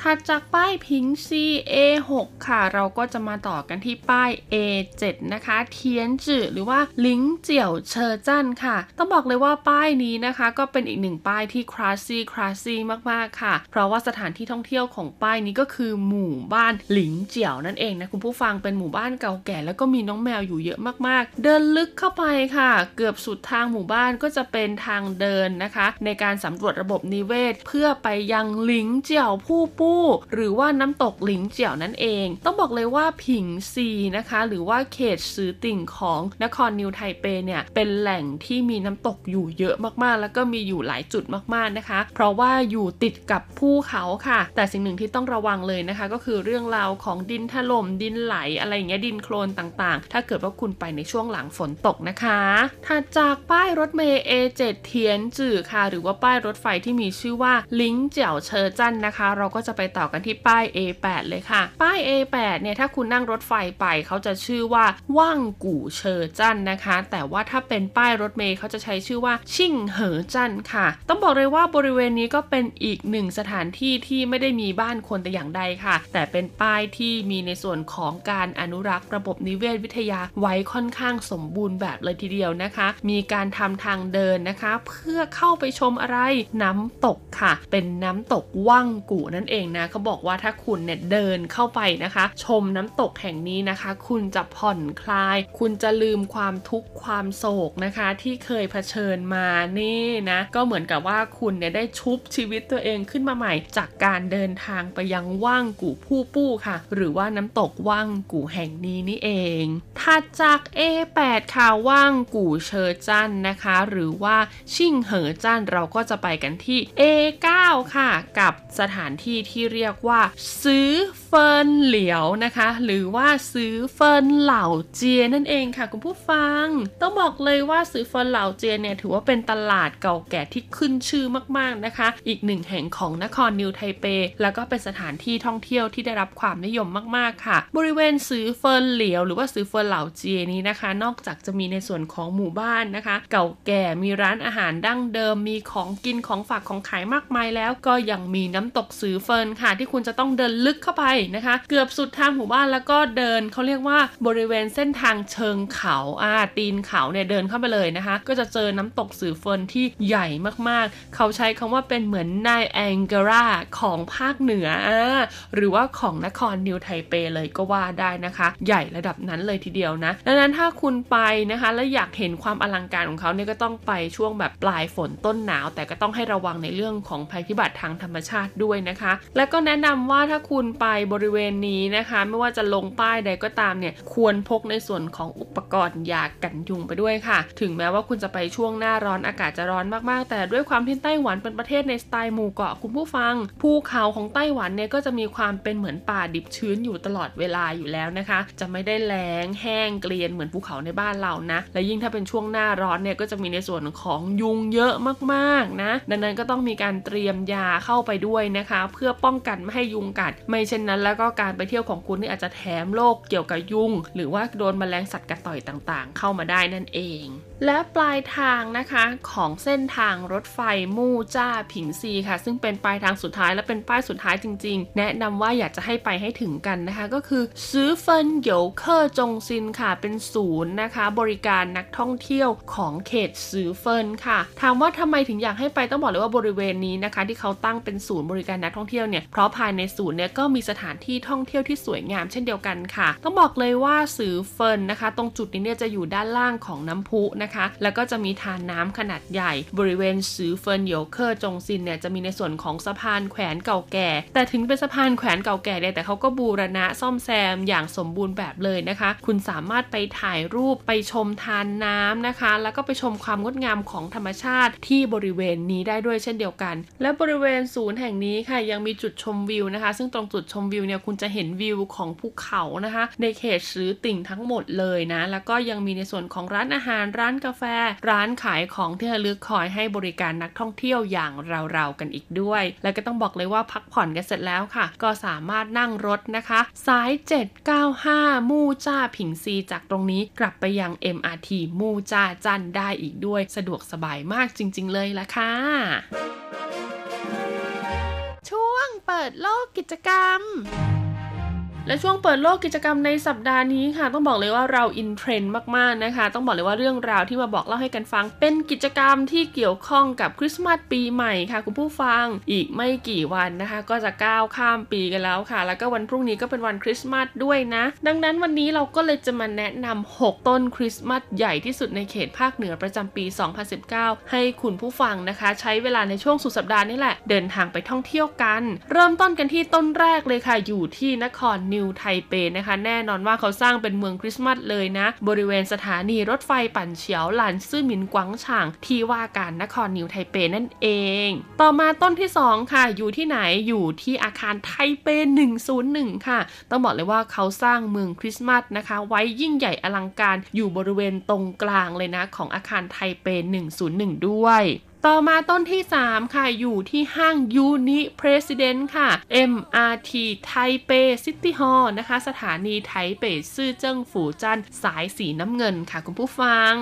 ถัดจากป้ายพิงซี A6 ค่ะ เราก็จะมาต่อกันที่ป้าย A7 นะคะ เทียนจื่อหรือว่าลิงเจียวเชอร์จันค่ะ ต้องบอกเลยว่าป้ายนี้นะคะ ก็เป็นอีกหนึ่งป้ายที่ classy classy มากๆค่ะ เพราะว่าสถานที่ท่องเที่ยวของป้ายนี้ก็คือหมู่บ้านหลิงเจียวนั่นเองนะคุณผู้ฟังเป็นหมู่บ้านเก่าแก่แล้วก็มีน้องแมวอยู่เยอะมากๆ เดินลึกเข้าไปค่ะ เกือบสุดทางหมู่บ้านก็จะเป็นทางเดินนะคะ ในการสำรวจระบบนิเวศ เพื่อไปยังหลิงเจียวผู้ปู้ หรือว่าน้ำตกหลิงเจียวนั่นเอง ต้องบอกเลยว่าผิงซีนะคะ หรือว่าเขตซือติ่งของนครนิวไทเปเนี่ยเป็นแหล่งที่มีน้ำตกอยู่เยอะมากๆ แล้วก็มีอยู่หลายจุดมากๆนะคะ เพราะว่าอยู่ติดกับภูเขาค่ะ แต่สิ่งหนึ่งที่ต้องระวังเลยนะคะ ก็คือเรื่องราวของดินถล่มดินไหลอะไรอย่างเงี้ยดินโคลนต่างๆ ถ้าเกิดว่าคุณไปในช่วงหลังฝนตกนะคะ ถัดจากป้ายรถเมล์ A7 เทียนจื่อค่ะ หรือว่าป้ายรถไฟที่มีชื่อว่าลิงเจียวเชอจันนะคะ เราก็จะไปต่อกันที่ป้าย A8 เลยค่ะ ป้าย A8 เนี่ยถ้าคุณนั่งรถไฟไปเขาจะชื่อว่าว่างกู่เชอจันนะคะ แต่ว่าถ้าเป็นป้ายรถเมล์เขาจะใช้ชื่อว่าชิ่งเหอจันค่ะ ต้องบอกเลยว่าบริเวณนี้ก็เป็นอีกหนึ่งสถานที่ที่ไม่ได้มีบ้านคนแต่อย่างใดค่ะ แต่เป็นป้ายที่มีในส่วนของการอนุรักษ์ระบบนิเวศวิทยาไว้ค่อนข้างสมบูรณ์แบบเลยทีเดียวนะคะ มีการทำทางเดินนะคะ เพื่อเข้าไปชมอะไรน้ำตกค่ะ เป็นน้ำตกว่างกู่นั่นเองนะเขาบอกว่าถ้าคุณเนี่ยเดินเข้าไปนะคะ ชมน้ำตกแห่งนี้นะคะ คุณจะผ่อนคลาย คุณจะลืมความทุกข์ความโศกนะคะ ที่เคยเผชิญมานี่นะก็เหมือนกับว่าคุณเนี่ยได้ชุบชีวิตตัวเองขึ้นมาใหม่ จากการเดินทางไปยังว่างกู่ผู้ปู้ค่ะ หรือว่าน้ำตกว่างกู่แห่งนี้นี่เองถัดจาก A8 คาว่างกู่เชอจันนะคะ หรือว่าชิ่งเหอจันเราก็จะไปกันที่ A9 ค่ะ กับสถานที่ที่เรียกว่าซื้อเฟินเหลียวนะคะ หรือว่าซื้อเฟินเหล่าเจียนั่นเองค่ะคุณผู้ฟัง ต้องบอกเลยว่าซื้อเฟินเหล่าเจียเนี่ยถือว่าเป็นตลาดเก่าแก่ที่ขึ้นชื่อมากๆนะคะ อีกหนึ่งแห่งของนครนิวไทเป แล้วก็เป็นสถานที่ท่องเที่ยวที่ได้รับความนิยมมากๆค่ะ บริเวณซื้อเฟินเหลียว หรือว่าซื้อเฟินเหล่าเจียนี้นะคะ นอกจากจะมีในส่วนของหมู่บ้านนะคะ เก่าแก่มีร้านอาหารดั้งเดิมมีของกินของฝากของขายมากมายแล้ว ก็ยังมีน้ำตกซื้อเฟินค่ะ ที่คุณจะต้องเดินลึกเข้าไปนะคะ เกือบสุดทางหมู่บ้านแล้วก็เดินเขาเรียกว่าบริเวณเส้นทางเชิงเขาอ่าตีนเขาเนี่ยเดินเข้าไปเลยนะคะ ก็จะเจอน้ำตกสือเฟินที่ใหญ่มากๆ เขาใช้คำว่าเป็นเหมือนนายแองเกราของภาคเหนืออ่าหรือว่าของนครนิวไทเปเลยก็ว่าได้นะคะ ใหญ่ระดับนั้นเลยทีเดียวนะดังนั้นถ้าคุณไปนะคะ และอยากเห็นความอลังการของเขาเนี่ยก็ต้องไปช่วงแบบปลายฝนต้นหนาว แต่ก็ต้องให้ระวังในเรื่องของภัยพิบัติทางธรรมชาติด้วยนะคะ และก็แนะนำว่าถ้าคุณไปบริเวณนี้นะคะ ไม่ว่าจะลงป้ายใดก็ตามเนี่ยควรพกในส่วนของอุปกรณ์ยากันยุงไปด้วยค่ะ ถึงแม้ว่าคุณจะไปช่วงหน้าร้อนอากาศจะร้อนมากๆ แต่ด้วยความที่ไต้หวันเป็นประเทศในสไตล์หมู่เกาะคุณผู้ฟัง ภูเขาของไต้หวันเนี่ยก็จะมีความเป็นเหมือนป่าดิบชื้นอยู่ตลอดเวลาอยู่แล้วนะคะ จะไม่ได้แล้งแห้งเกลียนเหมือนภูเขาในบ้านเรานะ และยิ่งถ้าเป็นช่วงหน้าร้อนเนี่ยก็จะมีในส่วนของยุงเยอะมากๆนะ ดังนั้นก็ต้องมีการเตรียมยาเข้าไปด้วยนะคะ เพื่อป้องกันไม่ให้ยุงกัด ไม่เช่นนั้นแล้วก็การไปเที่ยวของคุณนี่อาจจะแถมโรคเกี่ยวกับยุง หรือว่าโดนแมลงสัตว์กัดต่อยต่างๆ เข้ามาได้นั่นเองและปลายทางนะคะของเส้นทางรถไฟมู่จ้าผิงซีค่ะ ซึ่งเป็นปลายทางสุดท้ายและเป็นป้ายสุดท้ายจริง ๆ แนะนำว่าอยากจะให้ไปให้ถึงกันนะคะ ก็คือซื้อเฟินเหยวเคอร์จงซินค่ะเป็นศูนย์นะคะ บริการนักท่องเที่ยวของเขตซื้อเฟินค่ะ ถามว่าทำไมถึงอยากให้ไปต้องบอกเลยว่าบริเวณนี้นะคะ ที่เขาตั้งเป็นศูนย์บริการนักท่องเที่ยวเนี่ยเพราะภายในศูนย์เนี่ยก็มีสถานที่ท่องเที่ยวที่สวยงามเช่นเดียวกันค่ะ ต้องบอกเลยว่าซื้อเฟินนะคะ ตรงจุดนี้เนี่ยจะอยู่ด้านล่างของน้ำพุนะคะแล้วก็จะมีทานน้ำขนาดใหญ่ บริเวณซื้อเฟินเหยวเคอร์จงซินเนี่ยจะมีในส่วนของสะพานแขวนเก่าแก่ แต่ถึงเป็นสะพานแขวนเก่าแก่เนี่ยแต่เขาก็บูรณะซ่อมแซมอย่างสมบูรณ์แบบเลยนะคะ คุณสามารถไปถ่ายรูปไปชมทานน้ำนะคะ แล้วก็ไปชมความงดงามของธรรมชาติที่บริเวณนี้ได้ด้วยเช่นเดียวกัน และบริเวณศูนย์แห่งนี้ค่ะยังมีจุดชมวิวนะคะ ซึ่งตรงจุดชมวิวเนี่ยคุณจะเห็นวิวของภูเขานะคะ ในเขตซื้อติ่งทั้งหมดเลยนะ แล้วก็ยังมีในส่วนของร้านอาหารร้านกาแฟ ร้านขายของที่ระลึกคอยให้บริการนักท่องเที่ยวอย่างเราๆกันอีกด้วย แล้วก็ต้องบอกเลยว่าพักผ่อนกันเสร็จแล้วค่ะ ก็สามารถนั่งรถนะคะ สาย 795 มู่จ้าผิงซีจากตรงนี้กลับไปยัง MRT มู่จ้าจันได้อีกด้วย สะดวกสบายมากจริง ๆ เลยละค่ะช่วงเปิดโลกกิจกรรม และช่วงเปิดโลกกิจกรรมในสัปดาห์นี้ค่ะ ต้องบอกเลยว่าเราอินเทรนด์มากๆนะคะ ต้องบอกเลยว่าเรื่องราวที่มาบอกเล่าให้กันฟัง เป็นกิจกรรมที่เกี่ยวข้องกับคริสต์มาสปีใหม่ค่ะ คุณผู้ฟังอีกไม่กี่วันนะคะ ก็จะก้าวข้ามปีกันแล้วค่ะ แล้วก็วันพรุ่งนี้ก็เป็นวันคริสต์มาสด้วยนะ ดังนั้นวันนี้เราก็เลยจะมาแนะนำ6ต้นคริสต์มาสใหญ่ที่สุดในเขตภาคเหนือประจำปี 2019 ให้คุณผู้ฟังนะคะ ใช้เวลาในช่วงสุดสัปดาห์นี่แหละเดินทางไปท่องเที่ยวกัน เริ่มต้นกันที่ต้นแรกเลยค่ะอยู่ที่นครนิิวไทเปนะคะ แน่นอนว่าเขาสร้างเป็นเมืองคริสต์มาสเลยนะ บริเวณสถานีรถไฟปั่นเฉียวหลานซื่อหมินกวางฉางที่ว่าการนครนิวไทเปนั่นเอง ต่อมาต้นที่ 2 ค่ะ อยู่ที่ไหนอยู่ที่อาคารไทเป 101 ค่ะ ต้องบอกเลยว่าเขาสร้างเมืองคริสต์มาสนะคะ ไว้ยิ่งใหญ่อลังการอยู่บริเวณตรงกลางเลยนะ ของอาคารไทเป 101 ด้วย ต่อมาต้นที่ 3 ค่ะ อยู่ที่ห้าง Uni-President ค่ะ MRT ไทเป City Hall นะคะ สถานีไทเปซื่อเจิ้งฝูจันสายสีน้ำเงินค่ะคุณผู้ฟัง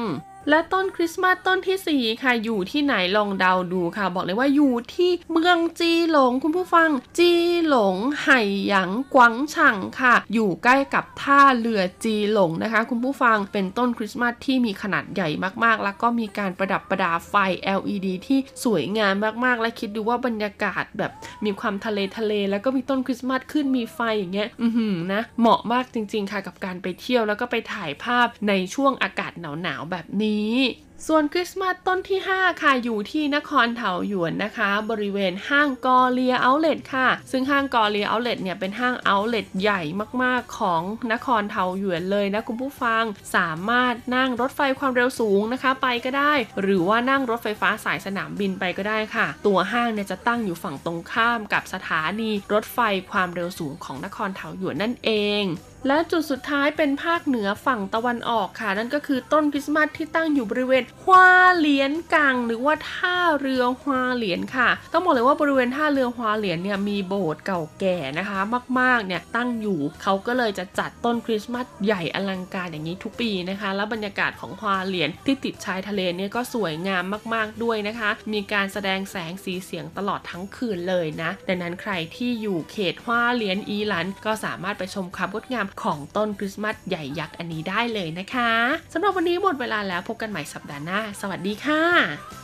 และต้นคริสต์มาสต้นที่ 4 ค่ะ อยู่ที่ไหนลองเดาดูค่ะ บอกเลยว่าอยู่ที่เมืองจีหลงคุณผู้ฟัง จีหลงไห่หยางกวางฉ่างค่ะ อยู่ใกล้กับท่าเรือจีหลงนะคะ คุณผู้ฟังเป็นต้นคริสต์มาสที่มีขนาดใหญ่มากๆ แล้วก็มีการประดับประดาไฟ LED ที่สวยงามมากๆ และคิดดูว่าบรรยากาศแบบมีความทะเลทะเล แล้วก็มีต้นคริสต์มาสขึ้นมีไฟอย่างเงี้ยอือหือนะเหมาะมากจริง ๆ ค่ะกับการไปเที่ยวแล้วก็ไปถ่ายภาพในช่วงอากาศหนาวๆแบบนี้นี้ ส่วนคริสต์มาสต้นที่ 5 ค่ะ อยู่ที่นครเถาหยวนนะคะ บริเวณห้าง Gloria Outlet ค่ะ ซึ่งห้าง Gloria Outlet เนี่ย เป็นห้าง outlet ใหญ่มากๆของนครเถาหยวนเลยนะคุณผู้ฟัง สามารถนั่งรถไฟความเร็วสูงนะคะ ไปก็ได้ หรือว่านั่งรถไฟฟ้าสายสนามบินไปก็ได้ค่ะ ตัวห้างเนี่ยจะตั้งอยู่ฝั่งตรงข้ามกับสถานีรถไฟความเร็วสูงของนครเถาหยวนนั่นเอง และจุดสุดท้ายเป็นภาคเหนือฝั่งตะวันออกค่ะ นั่นก็คือต้นคริสต์มาสที่ตั้งอยู่บริเวณฮวาเหลียนกัง หรือว่าท่าเรือฮวาเหลียนค่ะ ต้องบอกเลยว่าบริเวณท่าเรือฮวาเหลียนเนี่ยมีโบสถ์เก่าแก่นะคะ มากๆเนี่ยตั้งอยู่เขาก็เลยจะจัดต้นคริสต์มาสใหญ่อลังการอย่างนี้ทุกปีนะคะ แล้วบรรยากาศของฮวาเหลียนที่ติดชายทะเลเนี่ยก็สวยงามมากๆด้วยนะคะ มีการแสดงแสงสีเสียงตลอดทั้งคืนเลยนะดังนั้นใครที่อยู่เขตฮวาเหลียนอีหลันก็สามารถไปชมความงดงามของต้นคริสต์มาสใหญ่ยักษ์อันนี้ได้เลยนะคะสำหรับวันนี้หมดเวลาแล้วพบกันใหม่สัปดาห์หน้า สวัสดีค่ะ